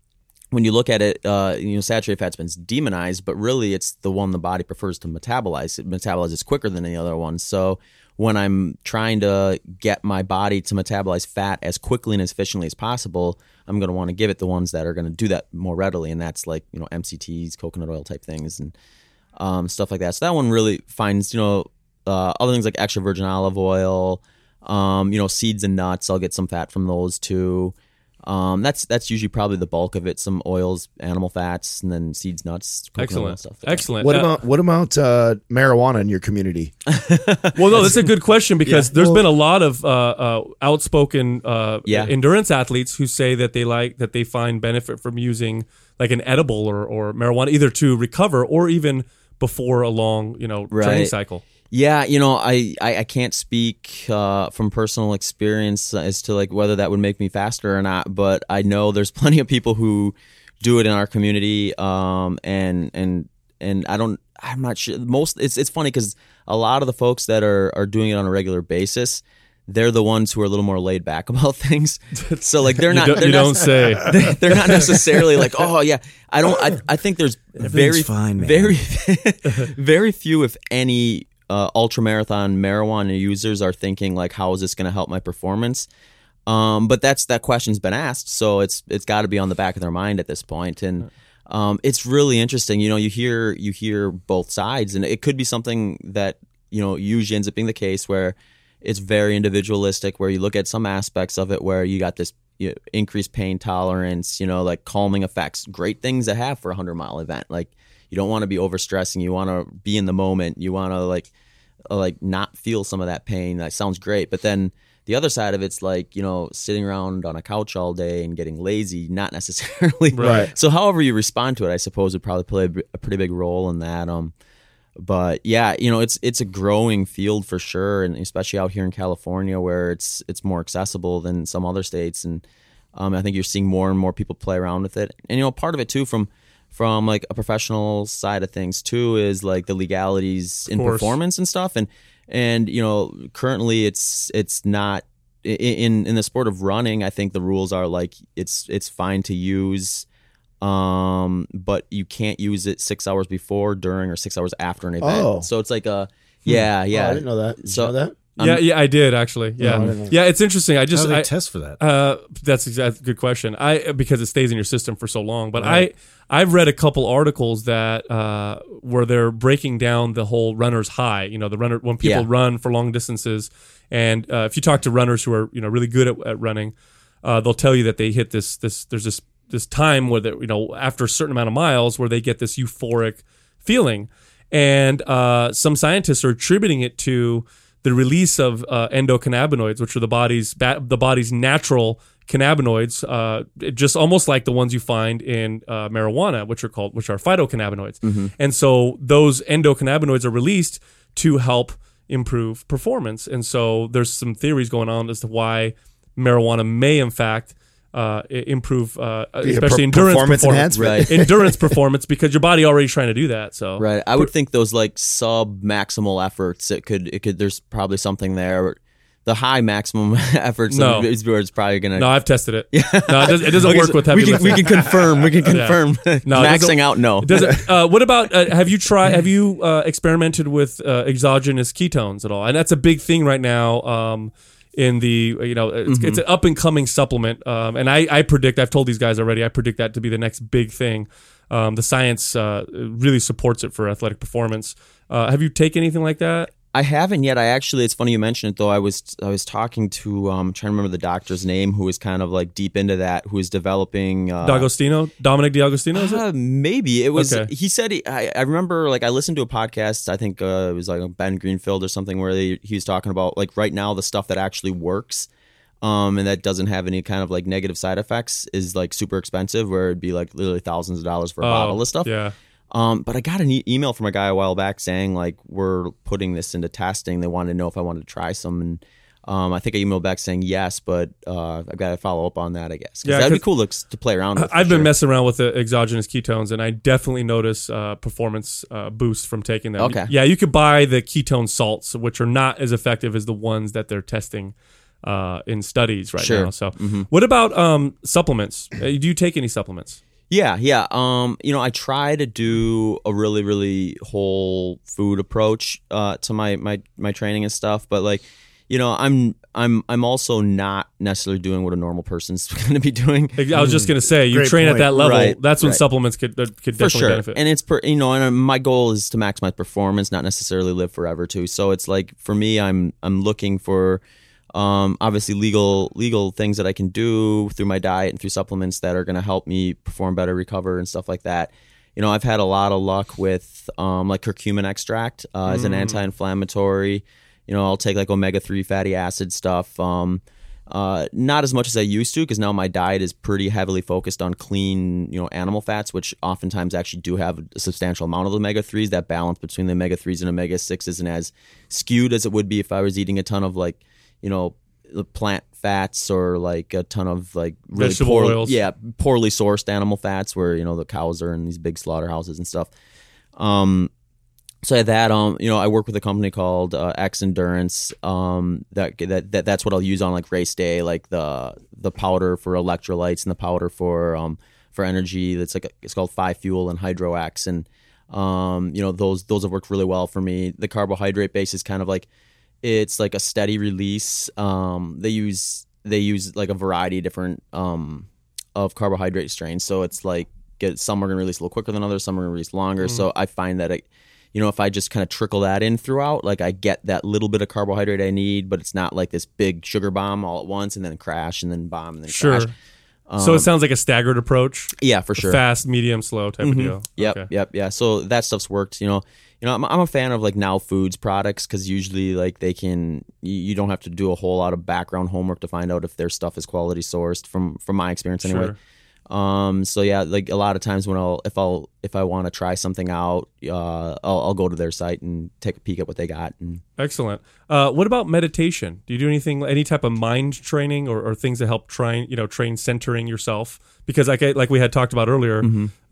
Speaker 5: when you look at it, uh, you know, saturated fat's been demonized, but really it's the one the body prefers to metabolize. It metabolizes quicker than any other one. So when I'm trying to get my body to metabolize fat as quickly and as efficiently as possible, I'm going to want to give it the ones that are going to do that more readily, and that's like you know MCTs, coconut oil type things, and um, stuff like that. So that one really finds you know uh, other things like extra virgin olive oil, um, you know seeds and nuts. I'll get some fat from those too. Um, that's that's usually probably the bulk of it. Some oils, animal fats, and then seeds, nuts, coconut oil
Speaker 2: Excellent.
Speaker 5: stuff.
Speaker 2: Excellent.
Speaker 3: What
Speaker 2: Uh,
Speaker 3: about what about uh, marijuana in your community? (laughs)
Speaker 2: Well, no, that's a good question (laughs) because there's been a lot of uh, uh, outspoken uh,
Speaker 5: Yeah.
Speaker 2: endurance athletes who say that they like that they find benefit from using like an edible or, or marijuana either to recover or even before a long you know training cycle.
Speaker 5: Yeah, you know, I, I, I can't speak uh, from personal experience as to like whether that would make me faster or not, but I know there's (laughs) plenty of people who do it in our community, um, and and and I don't, I'm not sure. Most it's it's funny because a lot of the folks that are are doing it on a regular basis, they're the ones who are a little more laid back (laughs) about things. (laughs) So like they're
Speaker 2: You,
Speaker 5: not,
Speaker 2: don't,
Speaker 5: they're
Speaker 2: you
Speaker 5: not
Speaker 2: don't say.
Speaker 5: they- they're not necessarily like, oh yeah. I don't. I, I think there's very
Speaker 6: fine, man.
Speaker 5: very very few, if any, uh, ultra marathon marijuana users are thinking like, how is this going to help my performance? Um, but that's that question's been asked, so it's it's got to be on the back of their mind at this point, and um, it's really interesting. You know, you hear you hear both sides, and it could be something that you know usually ends up being the case where it's very individualistic, where you look at some aspects of it where you got this you know, increased pain tolerance, you know, like calming effects, great things to have for a hundred mile event. Like you don't want to be overstressing, you want to be in the moment, you want to like like not feel some of that pain. That sounds great, but then the other side of it's like you know sitting around on a couch all day and getting lazy, not (laughs) necessarily.
Speaker 3: Right.
Speaker 5: So however you respond to it, I suppose would probably play a, b- a pretty big role in that. Um, but yeah, you know, it's it's a growing field for sure, and especially out here in California where it's it's more accessible than some other states, and um, I think you're seeing more and more people play around with it. And you know, part of it too from from like a professional side of things too is like the legalities in performance and stuff, and and you know, currently it's it's not in in the sport of running. I think the rules are like it's it's fine to use um but you can't use it six hours before during or six hours after an event
Speaker 3: Oh.
Speaker 5: so it's like a yeah yeah
Speaker 3: Oh, I didn't know that. Did you
Speaker 5: So-
Speaker 3: know that?
Speaker 2: Yeah, yeah, I did actually. Yeah,
Speaker 3: I
Speaker 2: yeah, it's interesting. I
Speaker 6: How
Speaker 2: just
Speaker 6: do they
Speaker 2: I,
Speaker 6: test for that?
Speaker 2: Uh, that's exactly a good question. I because it stays in your system for so long. But I I've read a couple articles that uh, where they're breaking down the whole runner's high. You know, the runner when people
Speaker 5: Yeah.
Speaker 2: run for long distances, and uh, if you talk to runners who are you know really good at, at running, uh, they'll tell you that they hit this this there's this this time where they, you know after a certain amount of miles where they get this euphoric feeling, and uh, some scientists are attributing it to the release of uh, endocannabinoids, which are the body's ba- the body's natural cannabinoids, uh, just almost like the ones you find in uh, marijuana, which are called which are phytocannabinoids. And so those endocannabinoids are released to help improve performance. And so there's some theories going on as to why marijuana may, in fact, uh, improve, uh,
Speaker 3: Be
Speaker 2: especially
Speaker 3: per-
Speaker 2: endurance
Speaker 3: performance
Speaker 2: performance,
Speaker 3: enhancement.
Speaker 5: Right. (laughs)
Speaker 2: endurance performance, because your body already trying to do that. So
Speaker 5: Right. I would think those like sub maximal efforts. It could. It could. There's probably something there. The high maximum (laughs) efforts.
Speaker 2: No.
Speaker 5: is where it's probably gonna.
Speaker 2: No, I've tested it. Yeah. No, it doesn't, it doesn't (laughs)
Speaker 5: Okay,
Speaker 2: work
Speaker 5: so
Speaker 2: with heavy
Speaker 5: we can,
Speaker 2: lifting.
Speaker 5: we can confirm. We can confirm.
Speaker 2: No,
Speaker 5: Maxing out. No.
Speaker 2: Does it, uh, what about uh, have you tried have you uh, experimented with uh, exogenous ketones at all? And that's a big thing right now. Um, in the you know it's, it's an up and coming supplement, um, and I, I predict I've told these guys already. I predict that to be the next big thing. Um, the science uh, really supports it for athletic performance. Uh, have you taken anything like that?
Speaker 5: I haven't yet. I actually, it's funny you mentioned it though. I was I was talking to um, trying to remember the doctor's name who was kind of like deep into that, who was developing. Uh,
Speaker 2: D'Agostino, Dominic D'Agostino, is it?
Speaker 5: Uh, maybe it was.
Speaker 2: Okay.
Speaker 5: He said. He, I, I remember like I listened to a podcast. I think uh, it was like Ben Greenfield or something where they, he was talking about like right now the stuff that actually works, um, and that doesn't have any kind of like negative side effects is like super expensive. Where it'd be like literally thousands of dollars for a bottle of stuff.
Speaker 2: Oh, Yeah.
Speaker 5: Um, but I got an e- email from a guy a while back saying like we're putting this into testing. They wanted to know if I wanted to try some, and um, I think I emailed back saying yes, but uh, I've got to follow up on that. I guess
Speaker 2: Yeah,
Speaker 5: that'd be cool to, to play around with.
Speaker 2: I've been
Speaker 5: sure.
Speaker 2: messing around with the exogenous ketones, and I definitely notice uh, performance uh, boosts from taking them.
Speaker 5: Okay.
Speaker 2: Yeah, you could buy the ketone salts, which are not as effective as the ones that they're testing uh, in studies right
Speaker 5: Sure.
Speaker 2: now. So, what about um, supplements? Uh, do you take any supplements?
Speaker 5: Yeah, yeah. Um, you know, I try to do a really, really whole food approach uh, to my my my training and stuff, but like, you know, I'm I'm I'm also not necessarily doing what a normal person's (laughs) going to be doing.
Speaker 2: I was just gonna say, you
Speaker 6: Great
Speaker 2: train at that level.
Speaker 5: Right,
Speaker 2: that's when
Speaker 5: right.
Speaker 2: supplements could that could
Speaker 5: for
Speaker 2: definitely
Speaker 5: sure
Speaker 2: benefit.
Speaker 5: and it's per you know and uh, my goal is to maximize performance not necessarily live forever too so it's like for me i'm i'm looking for um obviously legal legal things that i can do through my diet and through supplements that are going to help me perform better recover and stuff like that. You know i've had a lot of luck with um like curcumin extract uh, as an anti-inflammatory. You know i'll take like omega-3 fatty acid stuff um uh, not as much as I used to because now my diet is pretty heavily focused on clean, you know, animal fats, which oftentimes actually do have a substantial amount of omega threes. That balance between the omega threes and omega six isn't as skewed as it would be if I was eating a ton of like, you know, the plant fats or like a ton of like really
Speaker 2: Vegetable
Speaker 5: poor,
Speaker 2: oils.
Speaker 5: yeah, poorly sourced animal fats where you know the cows are in these big slaughterhouses and stuff. Um, so I had that um you know I work with a company called uh, X Endurance um that, that that that's what I'll use on like race day like the the powder for electrolytes and the powder for um for energy that's like it's called Five Fuel and Hydro X and um you know those those have worked really well for me the carbohydrate base is kind of like it's like a steady release um they use they use like a variety of different um of carbohydrate strains so it's like get some are going to release a little quicker than others some are going to release longer so I find that it you know, if I just kind of trickle that in throughout, like I get that little bit of carbohydrate I need, but it's not like this big sugar bomb all at once and then crash and then bomb and then
Speaker 2: sure.
Speaker 5: crash.
Speaker 2: So it sounds like a staggered approach,
Speaker 5: Yeah, for sure.
Speaker 2: fast, medium, slow type of deal.
Speaker 5: Yep,
Speaker 2: Okay.
Speaker 5: yep, yeah. So that stuff's worked. You know, you know, I'm, I'm a fan of like now foods products because usually like they can you, you don't have to do a whole lot of background homework to find out if their stuff is quality sourced from from my experience anyway.
Speaker 2: Sure.
Speaker 5: Um, so yeah, like a lot of times when I'll if I'll if I want to try something out, uh, I'll, I'll go to their site and take a peek at what they got and
Speaker 2: Excellent. Uh, what about meditation? Do you do anything, any type of mind training or, or things that help train, you know, train centering yourself? Because like I, like we had talked about earlier,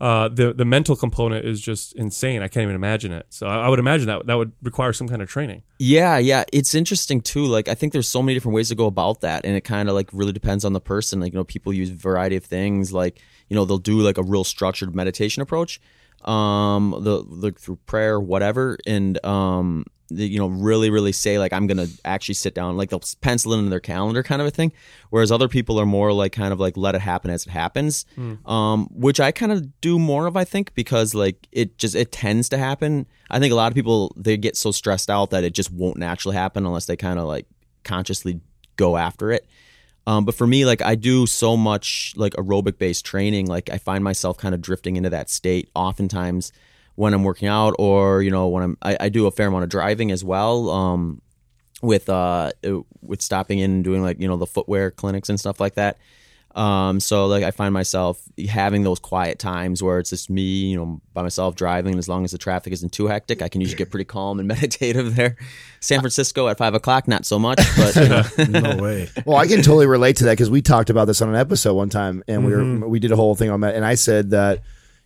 Speaker 2: uh, the the mental component is just insane. I can't even imagine it. So I, I would imagine that that would require some kind of training.
Speaker 5: Yeah, yeah, it's interesting too. Like I think there's so many different ways to go about that, and it kind of like really depends on the person. Like you know, people use a variety of things. Like you know, they'll do like a real structured meditation approach, um, the look through prayer, whatever, and um, the, you know, really, really say like I'm gonna actually sit down. Like they'll pencil it in their calendar, kind of a thing. Whereas other people are more like kind of like let it happen as it happens, um, which I kind of do more of. I think because like it just it tends to happen. I think a lot of people they get so stressed out that it just won't naturally happen unless they kind of like consciously go after it. Um, but for me, like I do so much like aerobic based training, like I find myself kind of drifting into that state oftentimes when I'm working out or, you know, when I'm, I, I do a fair amount of driving as well. Um, with, uh, with stopping in and doing like, you know, the footwear clinics and stuff like that. Um, so like I find myself having those quiet times where it's just me, you know, by myself driving. And As long as the traffic isn't too hectic, I can usually get pretty calm and (laughs) meditative there. San Francisco at five o'clock, not so much, but (laughs) you (laughs) know,
Speaker 6: no way.
Speaker 3: Well, I can totally relate to that because we talked about this on an episode one time, and we were we did a whole thing on that, and I said that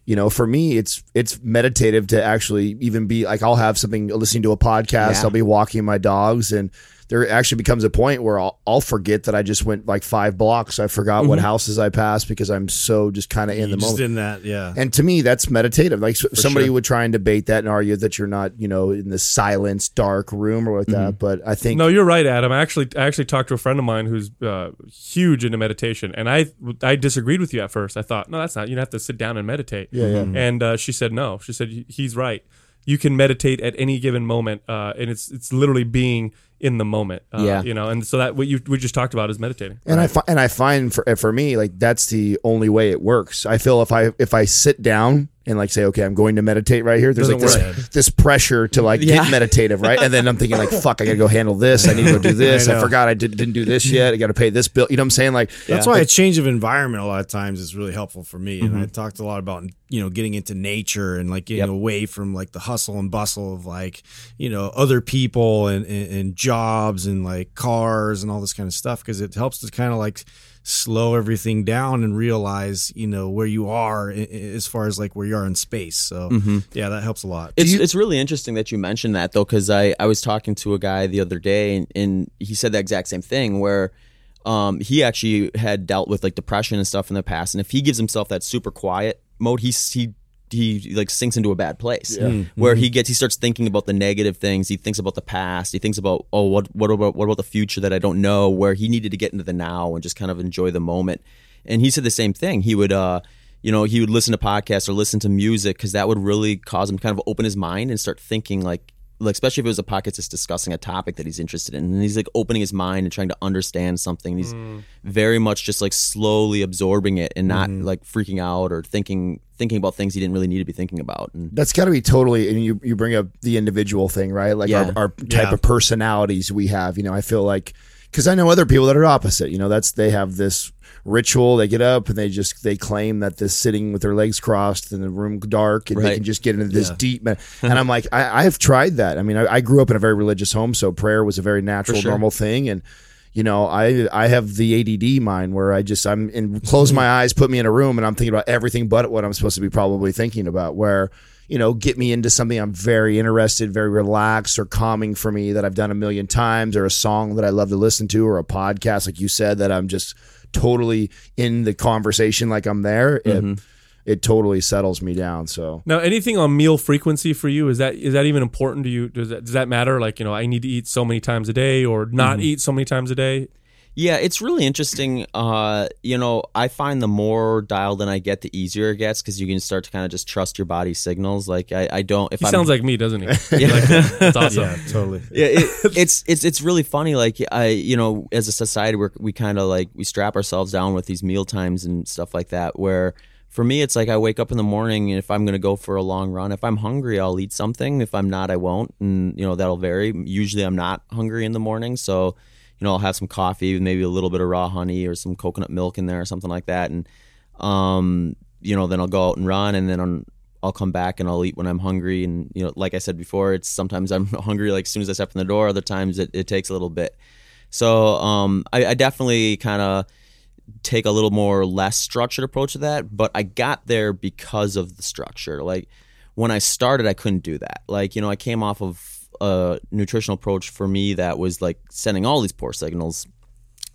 Speaker 3: you know for me it's it's meditative to actually even be like I'll have something listening to a podcast,
Speaker 5: Yeah.
Speaker 3: I'll be walking my dogs, and there actually becomes a point where I'll, I'll forget that I just went like five blocks. I forgot what houses I passed because I'm so just kind of in
Speaker 6: You
Speaker 3: the
Speaker 6: just
Speaker 3: moment.
Speaker 6: in that, yeah.
Speaker 3: And to me, that's meditative. Like s somebody
Speaker 5: sure.
Speaker 3: would try and debate that and argue that you're not, you know, in the silence, dark room or like that. But I think
Speaker 2: No, you're right, Adam. I actually I actually talked to a friend of mine who's uh, huge into meditation, and I I disagreed with you at first. I thought, no, that's not. You have to sit down and meditate.
Speaker 3: Yeah, yeah.
Speaker 2: And uh, she said, no. She said he's right. You can meditate at any given moment, uh, and it's it's literally being in the moment. Uh,
Speaker 5: Yeah.
Speaker 2: you know, and so that what you we just talked about is meditating.
Speaker 3: And I fi- and I find for for me like that's the only way it works. I feel if I if I sit down and like say okay I'm going to meditate right here. There's like this
Speaker 2: Doesn't
Speaker 3: this pressure to like
Speaker 5: Yeah.
Speaker 3: get meditative right, and then I'm thinking like fuck I gotta go handle this. I need to go do (laughs) this. I,
Speaker 6: know.
Speaker 3: forgot I did, didn't do this yet. I got to pay this bill. You know what I'm saying? Like
Speaker 6: That's why a change of environment a lot of times is really helpful for me.
Speaker 3: Mm-hmm.
Speaker 6: And I talked a lot about you know getting into nature and like getting
Speaker 5: Yep.
Speaker 6: away from like the hustle and bustle of like you know other people and, and, and jobs and like cars and all this kind of stuff because it helps to kind of like slow everything down and realize you know where you are i- i- as far as like where you are in space. So
Speaker 3: Mm-hmm.
Speaker 6: yeah, that helps a lot.
Speaker 5: It's it's really interesting that you mentioned that though, because I I was talking to a guy the other day and, and he said the exact same thing where. Um, he actually had dealt with like depression and stuff in the past, and if he gives himself that super quiet mode, he he he like sinks into a bad place where he gets he starts thinking about the negative things. He thinks about the past. He thinks about oh what what about what about the future that I don't know. Where he needed to get into the now and just kind of enjoy the moment. And he said the same thing. He would uh you know, he would listen to podcasts or listen to music because that would really cause him to kind of open his mind and start thinking like, like especially if it was a podcast that's discussing a topic that he's interested in, and he's like opening his mind and trying to understand something. He's hmm. very much just like slowly absorbing it and not hmm. like freaking out or thinking thinking about things he didn't really need to be thinking about. And
Speaker 3: that's got to be totally and you you bring up the individual thing right like
Speaker 5: Yeah.
Speaker 3: our, our type
Speaker 6: Yeah.
Speaker 3: of personalities we have you know i feel like because i know other people that are opposite you know that's they have this ritual they get up and they just they claim that this sitting with their legs crossed in the room dark and they can just get into this deep (laughs) and i'm like I, i've tried that i mean I, I grew up in a very religious home so prayer was a very natural
Speaker 5: sure.
Speaker 3: normal thing and you know, I I have the ADD mind where I just I'm in close (laughs) my eyes, put me in a room, and I'm thinking about everything but what I'm supposed to be probably thinking about. Where you know, get me into something I'm very interested, very relaxed or calming for me that I've done a million times, or a song that I love to listen to, or a podcast like you said that I'm just totally in the conversation, like I'm there. It, it totally settles me down. So
Speaker 2: Now, anything on meal frequency for you is that is that even important to you? Does that does that matter? Like you know, I need to eat so many times a day, or not
Speaker 3: Mm-hmm.
Speaker 2: eat so many times a day.
Speaker 5: Yeah, it's really interesting. Uh, you know, I find the more dialed in I get, the easier it gets because you can start to kind of just trust your body signals. Like I, I don't. If
Speaker 2: He
Speaker 5: I'm,
Speaker 2: sounds like me, doesn't he? (laughs)
Speaker 5: Yeah.
Speaker 2: Like, that's awesome.
Speaker 6: yeah, totally.
Speaker 5: yeah, it, (laughs) it's it's it's really funny. Like I, you know, as a society, we're, we kind of like we strap ourselves down with these meal times and stuff like that. Where for me, it's like I wake up in the morning, and if I'm going to go for a long run, if I'm hungry, I'll eat something. If I'm not, I won't, and you know that'll vary. Usually, I'm not hungry in the morning, so you know I'll have some coffee with maybe a little bit of raw honey or some coconut milk in there or something like that, and um, you know, then I'll go out and run, and then I'm, I'll come back and I'll eat when I'm hungry. And you know, like I said before, it's sometimes I'm (laughs) hungry like as soon as I step in the door. Other times it, it takes a little bit. So um, I, I definitely kind of take a little more less structured approach to that, but I got there because of the structure. Like when I started, I couldn't do that. Like you know, I came off of a nutritional approach for me that was like sending all these poor signals.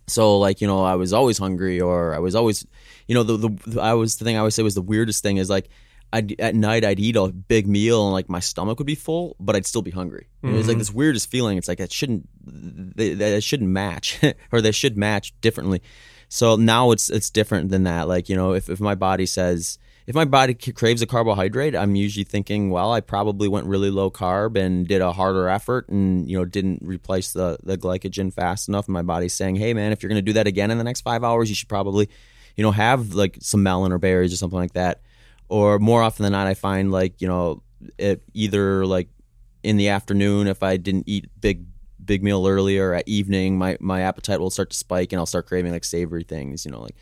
Speaker 5: So like you know i was always hungry or i was always you know the, the, i was the thing i always say was the weirdest thing is like I'd, at night i'd eat a big meal and like my stomach would be full but i'd still be hungry. It was like mm-hmm. this weirdest feeling. It's like it shouldn't they, they shouldn't match (laughs) or they should match differently. So now it's it's different than that. Like you know if, if my body says if my body craves a carbohydrate i'm usually thinking well i probably went really low carb and did a harder effort and you know didn't replace the the glycogen fast enough. My body's saying hey man if you're going to do that again in the next five hours you should probably you know have like some melon or berries or something like that. Or more often than not i find like you know it either like in the afternoon if i didn't eat big big meal earlier at evening my my appetite will start to spike and i'll start craving like savory things you know like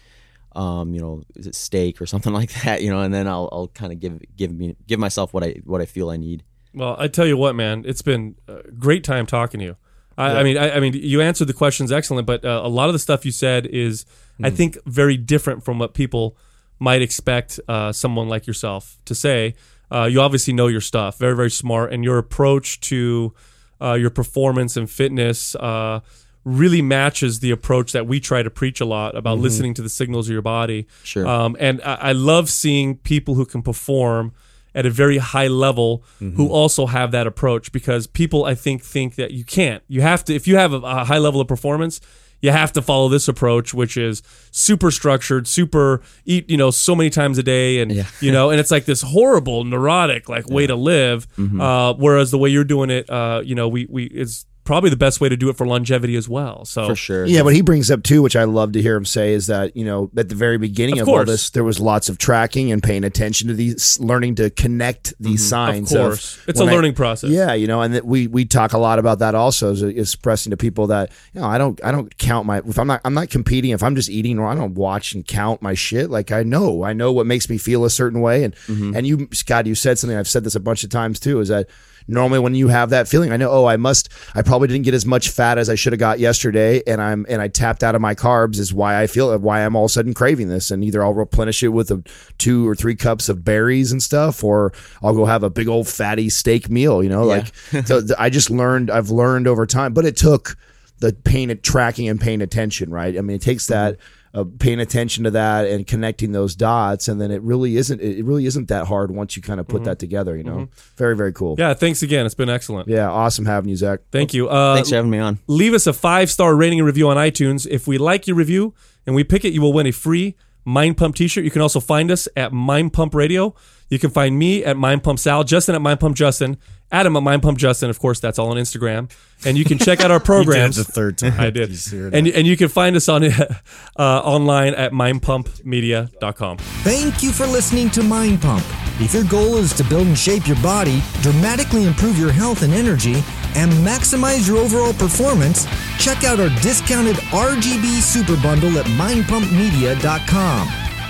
Speaker 5: um, you know, is it steak or (laughs) something like that, you know, and then I'll I'll kind of give give me give myself what I what I feel I need.
Speaker 2: Well, I tell you what, man, it's been a great time talking to you. I, I mean, I, I mean, you answered the questions excellent, but uh, a lot of the stuff you said is, I think, very different from what people might expect uh, someone like yourself to say. Uh, you obviously know your stuff, very, very smart, and your approach to uh, your performance and fitness uh, really matches the approach that we try to preach a lot about listening to the signals of your body.
Speaker 5: Sure.
Speaker 2: Um, and I, I love seeing people who can perform at a very high level who also have that approach because people I think think that you can't. You have to if you have a, a high level of performance, you have to follow this approach which is super structured, super eat, you know, so many times a day and you know, and it's like this horrible neurotic like way to live. Uh, whereas the way you're doing it uh, you know, we we is probably the best way to do it for longevity as well. So
Speaker 5: For sure.
Speaker 3: Yeah, what he brings up too, which I love to hear him say, is that you know at the very beginning
Speaker 2: Of
Speaker 3: of, all this, there was lots of tracking and paying attention to these, learning to connect these signs.
Speaker 2: Mm-hmm. Of course. It's a
Speaker 3: when I-
Speaker 2: learning process.
Speaker 3: Yeah, you know, and that we we talk a lot about that also, is expressing to people that you know I don't I don't count my if I'm not I'm not competing if I'm just eating or I don't watch and count my shit. Like I know I know what makes me feel a certain way, and
Speaker 2: Mm-hmm.
Speaker 3: and you Scott, you said something I've said this a bunch of times too, is that normally when you have that feeling i know oh i must i probably didn't get as much fat as i should have got yesterday and i'm and i tapped out of my carbs is why i feel why i'm all of a sudden craving this. And either i'll replenish it with a two or three cups of berries and stuff or i'll go have a big old fatty steak meal you know like so i just learned i've learned over time but it took the paying tracking and paying attention right? I mean it takes that mm-hmm. Uh, paying attention to that and connecting those dots and then it really isn't it really isn't that hard once you kind of put that together you know very very cool
Speaker 2: Yeah, thanks again. It's been excellent.
Speaker 3: yeah, awesome having you, Zach.
Speaker 2: Thank you. Uh,
Speaker 5: Thanks for having me on.
Speaker 2: leave us a five star rating and review on iTunes. If we like your review and we pick it, you will win a free Mind Pump t shirt. You can also find us at Mind Pump Radio. You can find me at Mind Pump Sal, Justin at Mind Pump Justin, Adam at Mind Pump Justin. Of course, that's all on Instagram. And you can check out our (laughs)
Speaker 6: You did it
Speaker 2: programs.
Speaker 6: the third time.
Speaker 2: I did.
Speaker 6: You see it
Speaker 2: And, and you can find us on (laughs) uh, online at mindpumpmedia.com.
Speaker 7: Thank you for listening to Mind Pump. If your goal is to build and shape your body, dramatically improve your health and energy, and maximize your overall performance, check out our discounted RGB Super Bundle at mindpumpmedia.com.